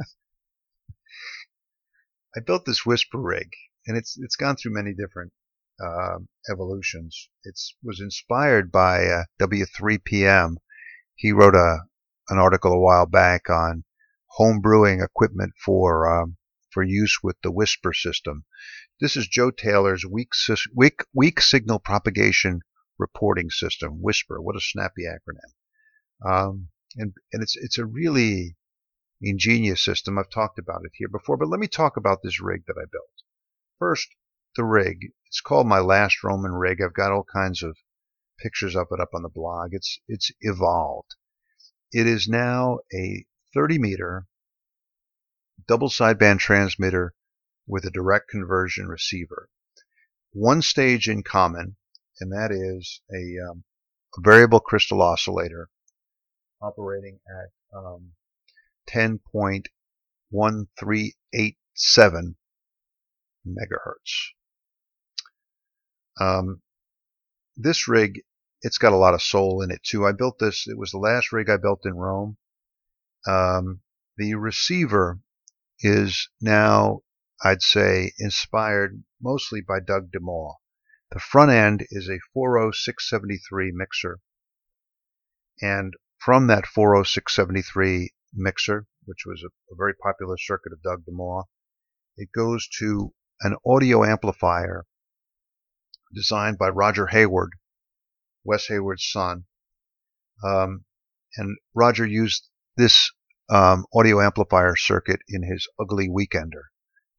I built this WSPR rig, and it's it's gone through many different uh, evolutions. It was inspired by uh, W3PM. He wrote a, an article a while back on home brewing equipment for um, for use with the WSPR system. This is Joe Taylor's weak, weak, weak signal propagation reporting system, WSPR. What a snappy acronym! Um, and and it's it's a really ingenious system. I've talked about it here before, but let me talk about this rig that I built. First, the rig. It's called my last Roman rig. I've got all kinds of pictures of it up on the blog. It's it's evolved. It is now a 30 meter double sideband transmitter with a direct conversion receiver. One stage in common, and that is a, um, a variable crystal oscillator operating at um, 10.1387 megahertz. Um, this rig, it's got a lot of soul in it too. I built this, it was the last rig I built in Rome. Um, the receiver is now, I'd say, inspired mostly by Doug DeMaw. The front end is a 40673 mixer. And from that 40673 mixer, which was a, a very popular circuit of Doug DeMaw, it goes to an audio amplifier designed by Roger Hayward, Wes Hayward's son. Um, and Roger used this um, audio amplifier circuit in his Ugly Weekender.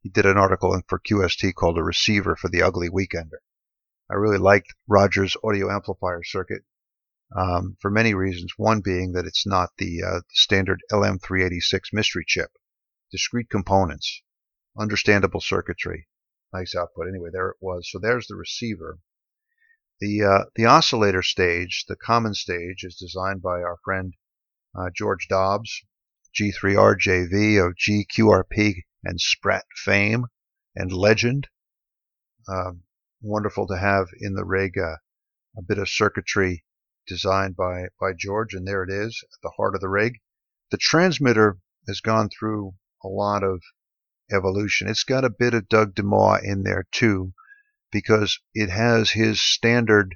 He did an article for QST called A Receiver for the Ugly Weekender. I really liked Roger's audio amplifier circuit um, for many reasons. One being that it's not the uh, standard LM386 mystery chip. Discrete components, understandable circuitry, nice output. Anyway, there it was. So there's the receiver. The uh, the oscillator stage, the common stage, is designed by our friend uh, George Dobbs, G3RJV of GQRP and Sprat fame and legend. Um, wonderful to have in the rig uh, a bit of circuitry designed by, by George, and there it is at the heart of the rig. The transmitter has gone through a lot of evolution. It's got a bit of Doug DeMaw in there too, because it has his standard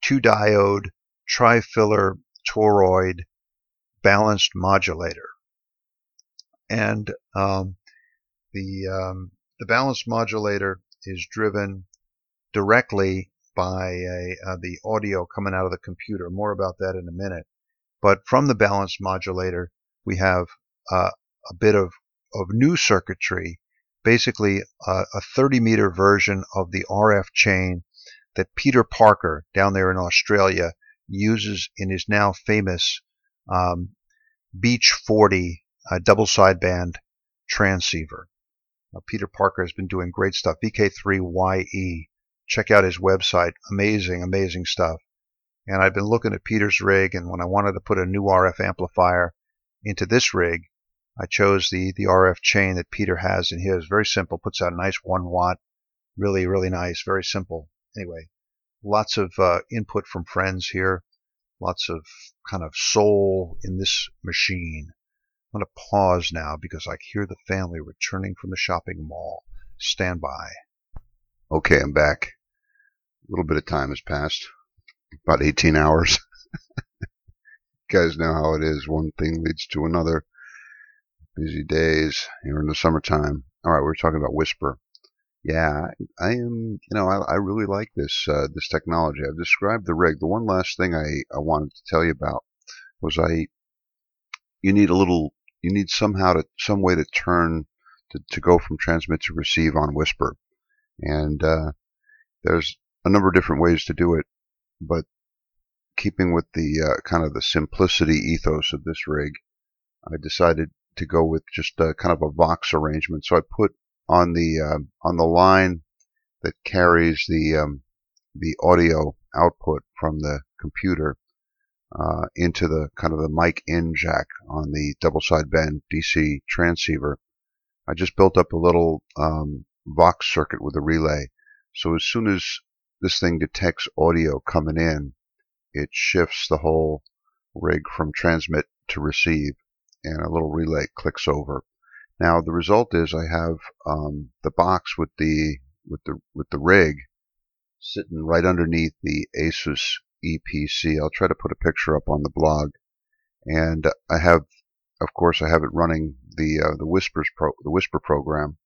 two diode trifilar toroid balanced modulator. And um, the um, the balanced modulator is driven directly by a, uh, the audio coming out of the computer. More about that in a minute. But from the balanced modulator, we have uh, a bit of, of new circuitry, basically a, a 30 meter version of the RF chain that Peter Parker down there in Australia uses in his now famous um, Beach 40 uh, double sideband transceiver. Uh, Peter Parker has been doing great stuff. VK3YE check out his website. Amazing, amazing stuff. And I've been looking at Peter's rig, and when I wanted to put a new RF amplifier into this rig, I chose the, the RF chain that Peter has in his. Very simple, puts out a nice one watt. Really, really nice, very simple. Anyway, lots of uh, input from friends here. Lots of kind of soul in this machine. I'm going to pause now because I hear the family returning from the shopping mall. Stand by. Okay, I'm back a little bit of time has passed, about 18 hours. you guys know how it is. One thing leads to another. Busy days here in the summertime. All right, we're talking about WSPR. Yeah, I am. You know, I, I really like this uh, this technology. I've described the rig. The one last thing I, I wanted to tell you about was I. You need a little. You need somehow to some way to turn to, to go from transmit to receive on WSPR, and uh, there's a number of different ways to do it, but keeping with the uh, kind of the simplicity ethos of this rig, I decided to go with just a, kind of a Vox arrangement. So I put on the uh, on the line that carries the um, the audio output from the computer uh, into the kind of the mic in jack on the double sideband DC transceiver. I just built up a little um, Vox circuit with a relay. So as soon as this thing detects audio coming in, it shifts the whole rig from transmit to receive, and a little relay clicks over. Now the result is I have um, the box with the with the with the rig sitting right underneath the Asus Eee PC. I'll try to put a picture up on the blog, and I have, of course, I have it running the uh, the Whispers pro the WSPR program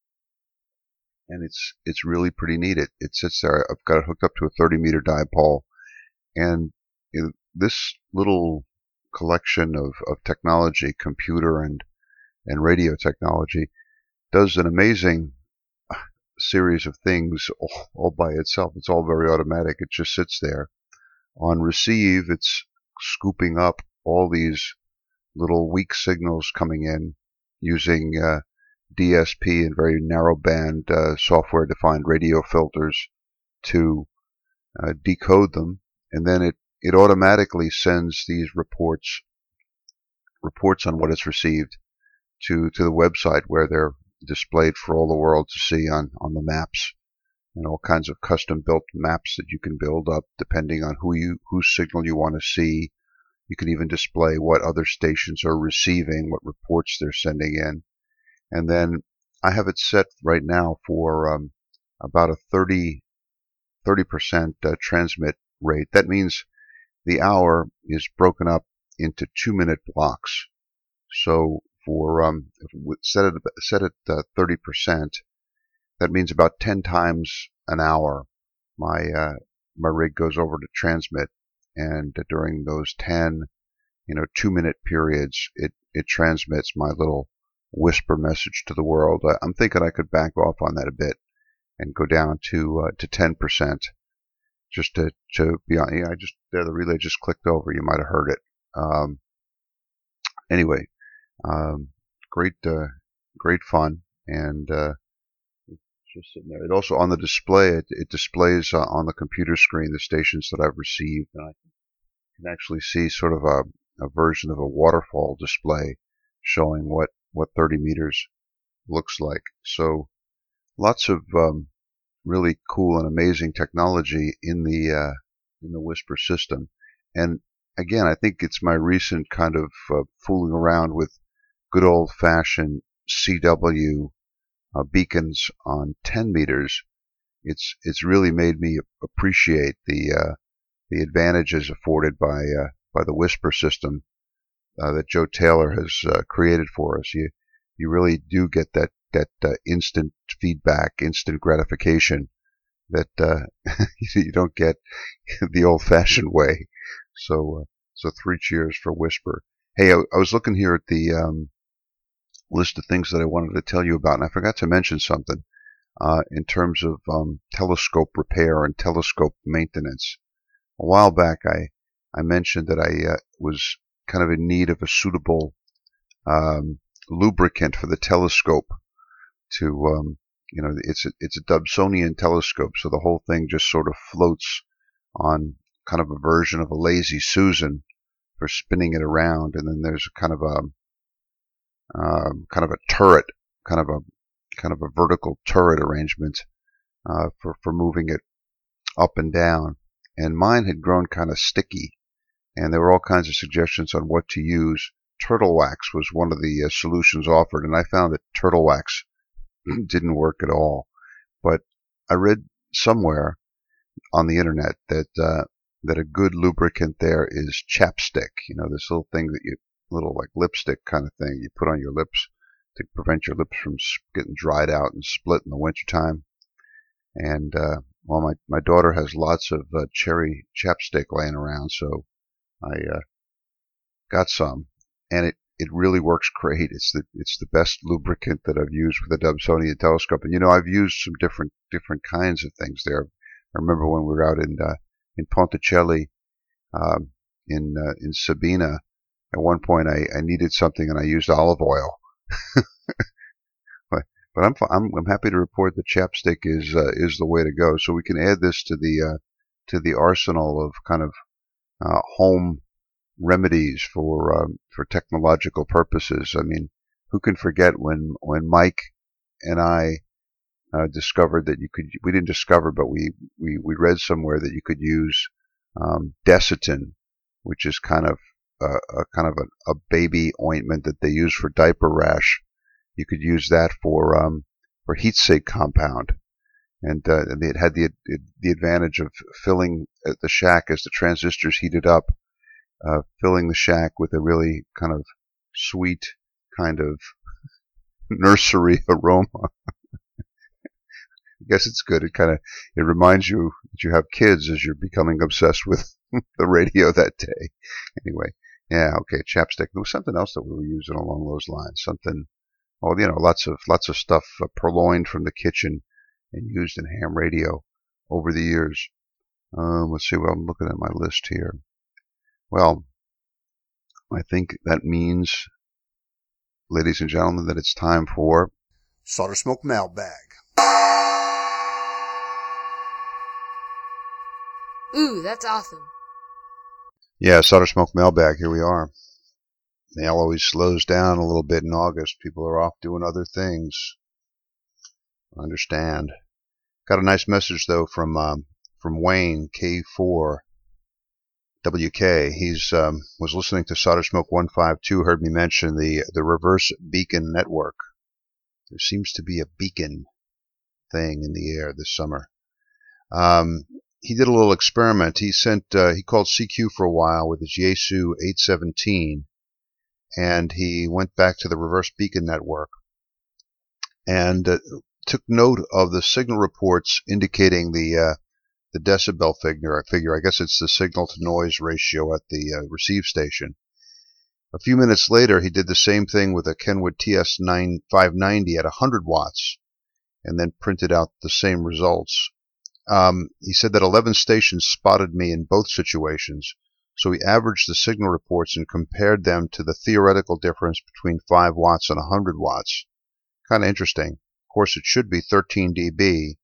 and it's it's really pretty neat. It it sits there. I've got it hooked up to a 30 meter dipole, and it, this little collection of, of technology, computer and and radio technology, does an amazing series of things all, all by itself. It's all very automatic. It just sits there. On receive, it's scooping up all these little weak signals coming in using uh, DSP and very narrow band uh, software defined radio filters to uh, decode them, and then it, it automatically sends these reports reports on what it's received to to the website where they're displayed for all the world to see on, on the maps and all kinds of custom built maps that you can build up depending on who you whose signal you want to see. You can even display what other stations are receiving, what reports they're sending in. And then I have it set right now for um, about a 30 30% uh, transmit rate. That means the hour is broken up into two minute blocks. So for um, set it set it uh, 30%, that means about 10 times an hour my uh, my rig goes over to transmit and during those 10 you know 2 minute periods it it transmits my little WSPR message to the world. I'm thinking I could back off on that a bit and go down to uh, to 10% just to to be on. Yeah, I just there the relay just clicked over. You might have heard it. Um, anyway, um, great uh, great fun and uh, just sitting there. It also on the display it, it displays uh, on the computer screen the stations that I've received, and I can actually see sort of a, a version of a waterfall display showing what what 30 meters looks like. So lots of um, really cool and amazing technology in the uh, in the WSPR system. And again, I think it's my recent kind of uh, fooling around with good old fashioned CW uh, beacons on 10 meters. It's it's really made me appreciate the uh, the advantages afforded by uh, by the WSPR system uh, that Joe Taylor has uh, created for us. You you really do get that that uh, instant feedback, instant gratification that uh, you don't get the old-fashioned way. So so three cheers for WSPR. Hey, I, I was looking here at the um, list of things that I wanted to tell you about, and I forgot to mention something uh, in terms of um, telescope repair and telescope maintenance. A while back, I I mentioned that I was kind of in need of a suitable um, lubricant for the telescope to um, you know it's a, it's a Dobsonian telescope so the whole thing just sort of floats on kind of a version of a lazy Susan for spinning it around and then there's kind of a um, kind of a turret kind of a kind of a vertical turret arrangement uh, for for moving it up and down and mine had grown kind of sticky and there were all kinds of suggestions on what to use. Turtle wax was one of the uh, solutions offered, and I found that turtle wax didn't work at all. But I read somewhere on the internet that uh, that a good lubricant there is chapstick. You know, this little thing that you little like lipstick kind of thing you put on your lips to prevent your lips from getting dried out and split in the wintertime. And uh, well, my my daughter has lots of uh, cherry chapstick laying around, so I uh, got some, and it it really works great. It's the it's the best lubricant that I've used with the Dobsonian telescope. And you know, I've used some different different kinds of things there. I remember when we were out in uh, in Ponticelli, um, in uh, in Sabina. At one point, I, I needed something and I used olive oil. but but I'm, I'm I'm happy to report that chapstick is uh, is the way to go. So we can add this to the uh, to the arsenal of kind of uh, home remedies for um, for technological purposes. I mean, who can forget when when Mike and I uh, discovered that you could we didn't discover, but we we, we read somewhere that you could use um, Desitin, which is kind of a, a kind of a, a, baby ointment that they use for diaper rash. You could use that for um, for heat sink compound and uh, it had the the advantage of filling uh, the shack as the transistors heated up, uh, filling the shack with a really kind of sweet kind of nursery aroma. I guess it's good. It kind of it reminds you that you have kids as you're becoming obsessed with the radio that day. Anyway, yeah, okay, chapstick. There was something else that we were using along those lines. Something, oh, you know, lots of lots of stuff uh, purloined from the kitchen and used in ham radio over the years. Um, let's see what I'm looking at my list here. Well, I think that means, ladies and gentlemen, that it's time for Solder Smoke Mailbag. Ooh, that's awesome. Yeah, Solder Smoke Mailbag. Here we are. Mail always slows down a little bit in August. People are off doing other things. I understand. Got a nice message though from um, from Wayne K4 WK. He's um, was listening to Solder Smoke 152. Heard me mention the the reverse beacon network. There seems to be a beacon thing in the air this summer. Um, he did a little experiment. He sent uh, he called CQ for a while with his Yaesu 817, and he went back to the reverse beacon network and uh, took note of the signal reports indicating the uh, the decibel figure. Figure, I guess it's the signal to noise ratio at the uh, receive station. A few minutes later, he did the same thing with a Kenwood TS9590 at 100 watts, and then printed out the same results. Um, he said that 11 stations spotted me in both situations, so he averaged the signal reports and compared them to the theoretical difference between 5 watts and 100 watts. Kind of interesting. Of course, it should be 13 dB.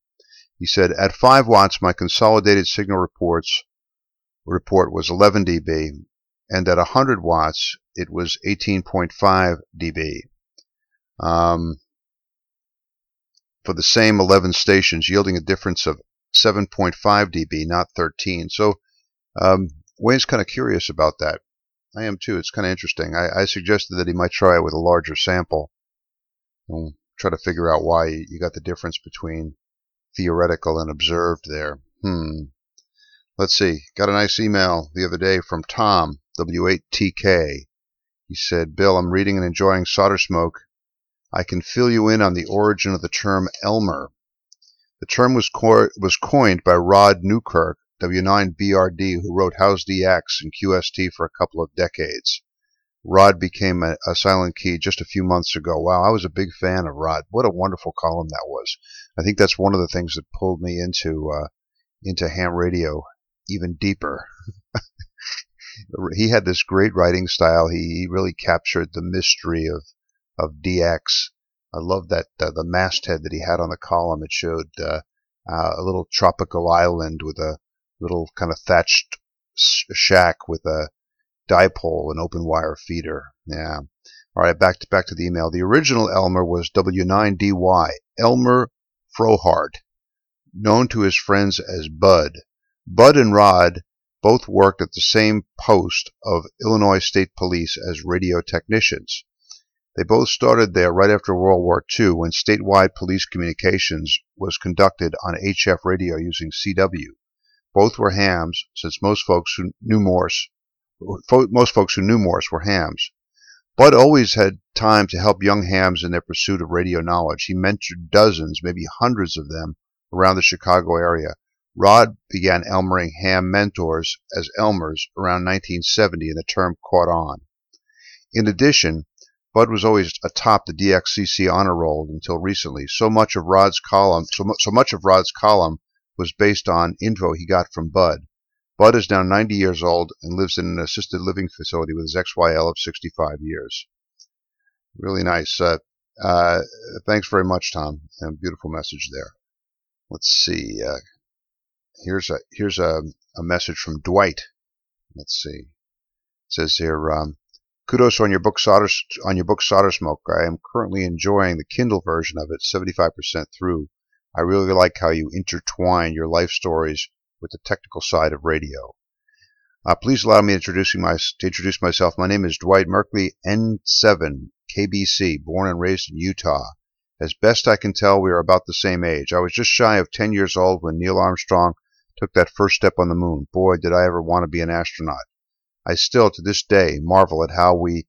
He said, at 5 watts, my consolidated signal reports report was 11 dB, and at 100 watts, it was 18.5 dB. Um, for the same 11 stations, yielding a difference of 7.5 dB, not 13. So um, Wayne's kind of curious about that. I am too. It's kind of interesting. I, I, suggested that he might try it with a larger sample and try to figure out why you got the difference between theoretical and observed there. Hmm. Let's see. Got a nice email the other day from Tom, W8TK. He said, Bill, I'm reading and enjoying Solder Smoke. I can fill you in on the origin of the term Elmer. The term was, co- was coined by Rod Newkirk, W9BRD, who wrote How's DX and QST for a couple of decades. Rod became a, a, silent key just a few months ago. Wow, I was a big fan of Rod. What a wonderful column that was. I think that's one of the things that pulled me into uh, into ham radio even deeper. he had this great writing style. He, he, really captured the mystery of of DX I love that uh, the masthead that he had on the column. It showed uh, uh, a little tropical island with a little kind of thatched shack with a dipole and open wire feeder. Yeah. All right, back to back to the email. The original Elmer was W9DY, Elmer Frohardt, known to his friends as Bud. Bud and Rod both worked at the same post of Illinois State Police as radio technicians. They both started there right after World War II when statewide police communications was conducted on HF radio using CW. Both were hams, since most folks who knew Morse, most folks who knew Morse were hams. Bud always had time to help young hams in their pursuit of radio knowledge. He mentored dozens, maybe hundreds of them around the Chicago area. Rod began Elmering ham mentors as Elmers around 1970 and the term caught on. In addition, Bud was always atop the DXCC honor roll until recently. So much of Rod's column, so, mu- so much of Rod's column was based on info he got from Bud. Bud is now 90 years old and lives in an assisted living facility with his ex-YL of 65 years. Really nice. Uh, uh, thanks very much, Tom. And beautiful message there. Let's see. Uh, here's a here's a, a message from Dwight. Let's see. It says here. Um, Kudos on your book Solder on your book Solder Smoke. I am currently enjoying the Kindle version of it, 75% through. I really like how you intertwine your life stories with the technical side of radio. Uh, please allow me to introduce, my, to introduce myself. My name is Dwight Merkley, N7, KBC, born and raised in Utah. As best I can tell, we are about the same age. I was just shy of 10 years old when Neil Armstrong took that first step on the moon. Boy, did I ever want to be an astronaut. I still, to this day, marvel at how we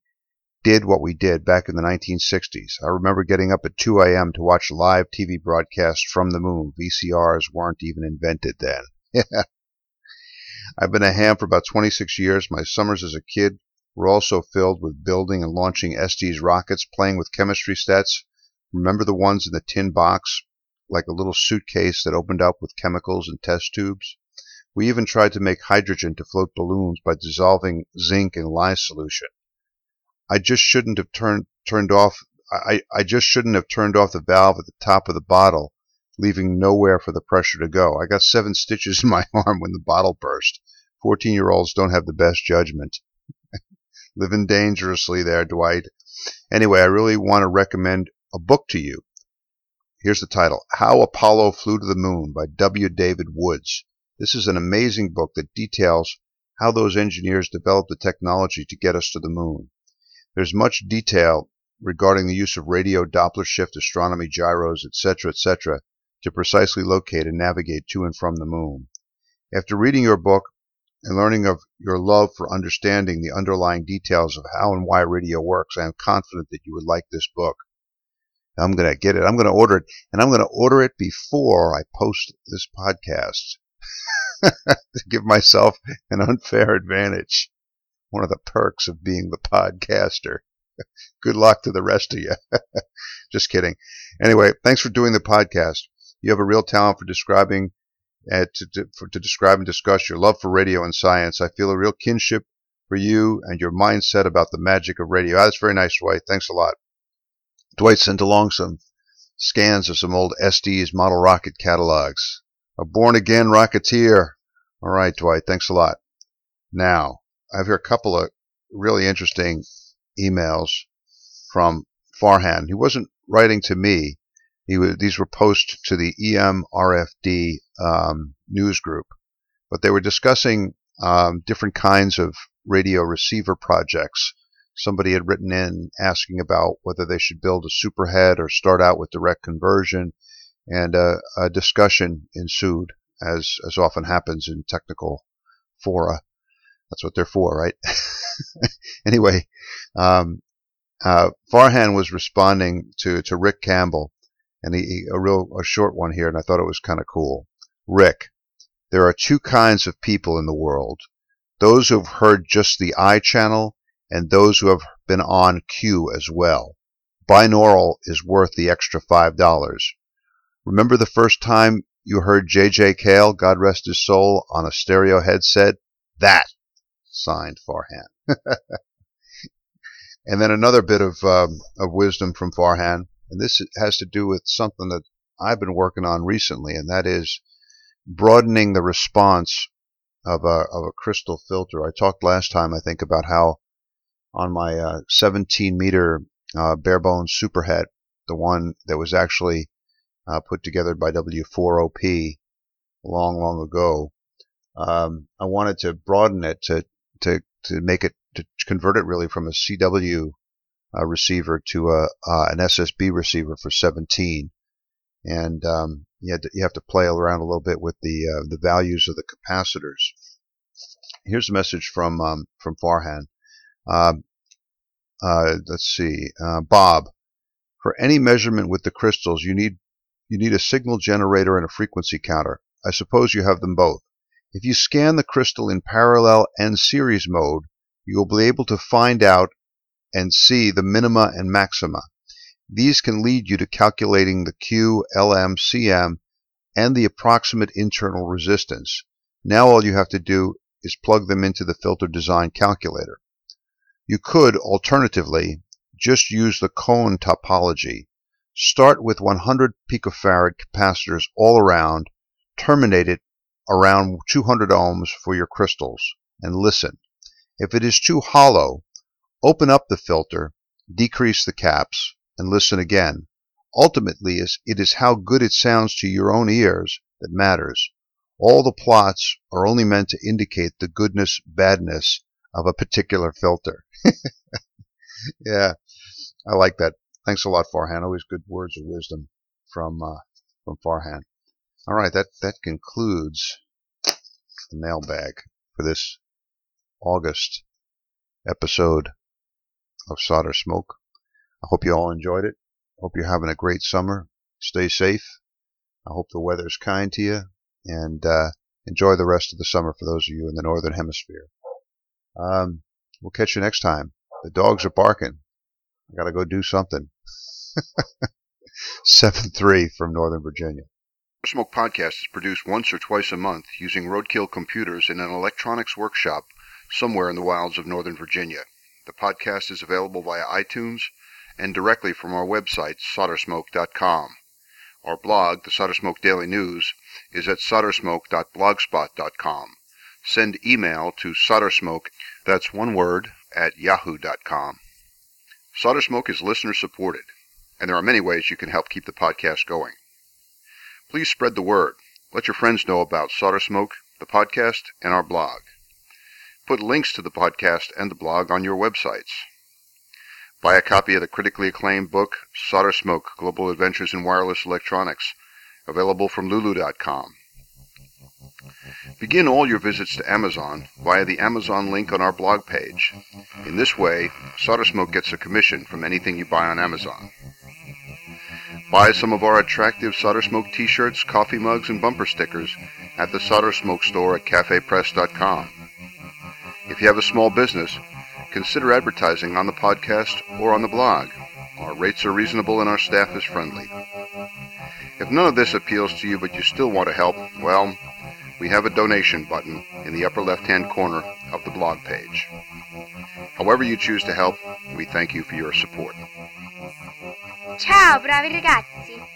did what we did back in the 1960s. I remember getting up at 2 a.m. to watch live TV broadcasts from the moon. VCRs weren't even invented then. I've been a ham for about 26 years. My summers as a kid were also filled with building and launching Estes rockets, playing with chemistry sets. Remember the ones in the tin box, like a little suitcase that opened up with chemicals and test tubes? We even tried to make hydrogen to float balloons by dissolving zinc in lye solution. I just shouldn't have turned turned off I, I just shouldn't have turned off the valve at the top of the bottle, leaving nowhere for the pressure to go. I got seven stitches in my arm when the bottle burst. Fourteen year olds don't have the best judgment. Living dangerously there, Dwight. Anyway, I really want to recommend a book to you. Here's the title How Apollo Flew to the Moon by W. David Woods. This is an amazing book that details how those engineers developed the technology to get us to the moon. There's much detail regarding the use of radio, Doppler shift, astronomy, gyros, etc., etc., to precisely locate and navigate to and from the moon. After reading your book and learning of your love for understanding the underlying details of how and why radio works, I am confident that you would like this book. I'm going to get it. I'm going to order it, and I'm going to order it before I post this podcast to give myself an unfair advantage. One of the perks of being the podcaster. Good luck to the rest of you. Just kidding. Anyway, thanks for doing the podcast. You have a real talent for describing uh, to, to, for, to describe and discuss your love for radio and science. I feel a real kinship for you and your mindset about the magic of radio. Ah, that's very nice, Dwight. Thanks a lot. Dwight sent along some scans of some old Estes model rocket catalogs. A born again rocketeer. All right, Dwight. Thanks a lot. Now, I have here a couple of really interesting emails from Farhan. He wasn't writing to me. He was, these were posted to the EMRFD um, news group, but they were discussing um, different kinds of radio receiver projects. Somebody had written in asking about whether they should build a superhet or start out with direct conversion, and a discussion ensued, as as often happens in technical fora. That's what they're for, right? anyway, um, uh, Farhan was responding to, to Rick Campbell, and he, he, a real a short one here, and I thought it was kind of cool. Rick, there are two kinds of people in the world: those who have heard just the I channel, and those who have been on Q as well. Binaural is worth the extra five dollars. Remember the first time you heard J.J. Cale, God rest his soul, on a stereo headset? That, signed Farhan. and then another bit of um, of wisdom from Farhan, and this has to do with something that I've been working on recently, and that is broadening the response of a of a crystal filter. I talked last time, I think, about how on my uh, 17 meter uh, bare bones superhet, the one that was actually uh, put together by W4OP long, long ago. Um, I wanted to broaden it to to to make it to convert it really from a CW uh, receiver to a uh, an SSB receiver for 17, and um, you, to, you have to play around a little bit with the uh, the values of the capacitors. Here's a message from um, from Farhan. Um, uh, let's see, uh, Bob. For any measurement with the crystals, you need you need a signal generator and a frequency counter. I suppose you have them both. If you scan the crystal in parallel and series mode, you will be able to find out and see the minima and maxima. These can lead you to calculating the Q, LM, CM, and the approximate internal resistance. Now all you have to do is plug them into the filter design calculator. You could, alternatively, just use the Cohn topology Start with 100 picofarad capacitors all around, terminate it around 200 ohms for your crystals, and listen. If it is too hollow, open up the filter, decrease the caps, and listen again. Ultimately, it is how good it sounds to your own ears that matters. All the plots are only meant to indicate the goodness, badness of a particular filter. yeah, I like that. Thanks a lot, Farhan. Always good words of wisdom from uh, from Farhan. All right, that that concludes the mailbag for this August episode of Solder Smoke. I hope you all enjoyed it. Hope you're having a great summer. Stay safe. I hope the weather's kind to you, and uh, enjoy the rest of the summer for those of you in the northern hemisphere. Um, we'll catch you next time. The dogs are barking. I got to go do something. 7 3 from Northern Virginia. Smoke Podcast is produced once or twice a month using roadkill computers in an electronics workshop somewhere in the wilds of Northern Virginia. The podcast is available via iTunes and directly from our website, soldersmoke.com. Our blog, the Soldersmoke Daily News, is at soldersmoke.blogspot.com. Send email to soldersmoke, that's one word, at yahoo.com. Solder Smoke is listener supported. and there are many ways you can help keep the podcast going. Please spread the word. Let your friends know about Solder Smoke, the podcast, and our blog. Put links to the podcast and the blog on your websites. Buy a copy of the critically acclaimed book, Solder Smoke Global Adventures in Wireless Electronics, available from lulu.com. Begin all your visits to Amazon via the Amazon link on our blog page. In this way, Solder Smoke gets a commission from anything you buy on Amazon. Buy some of our attractive Solder Smoke t-shirts, coffee mugs, and bumper stickers at the Solder Smoke store at cafepress.com. If you have a small business, consider advertising on the podcast or on the blog. Our rates are reasonable and our staff is friendly. If none of this appeals to you but you still want to help, well, we have a donation button in the upper left-hand corner of the blog page. However you choose to help, we thank you for your support. Ciao, bravi ragazzi.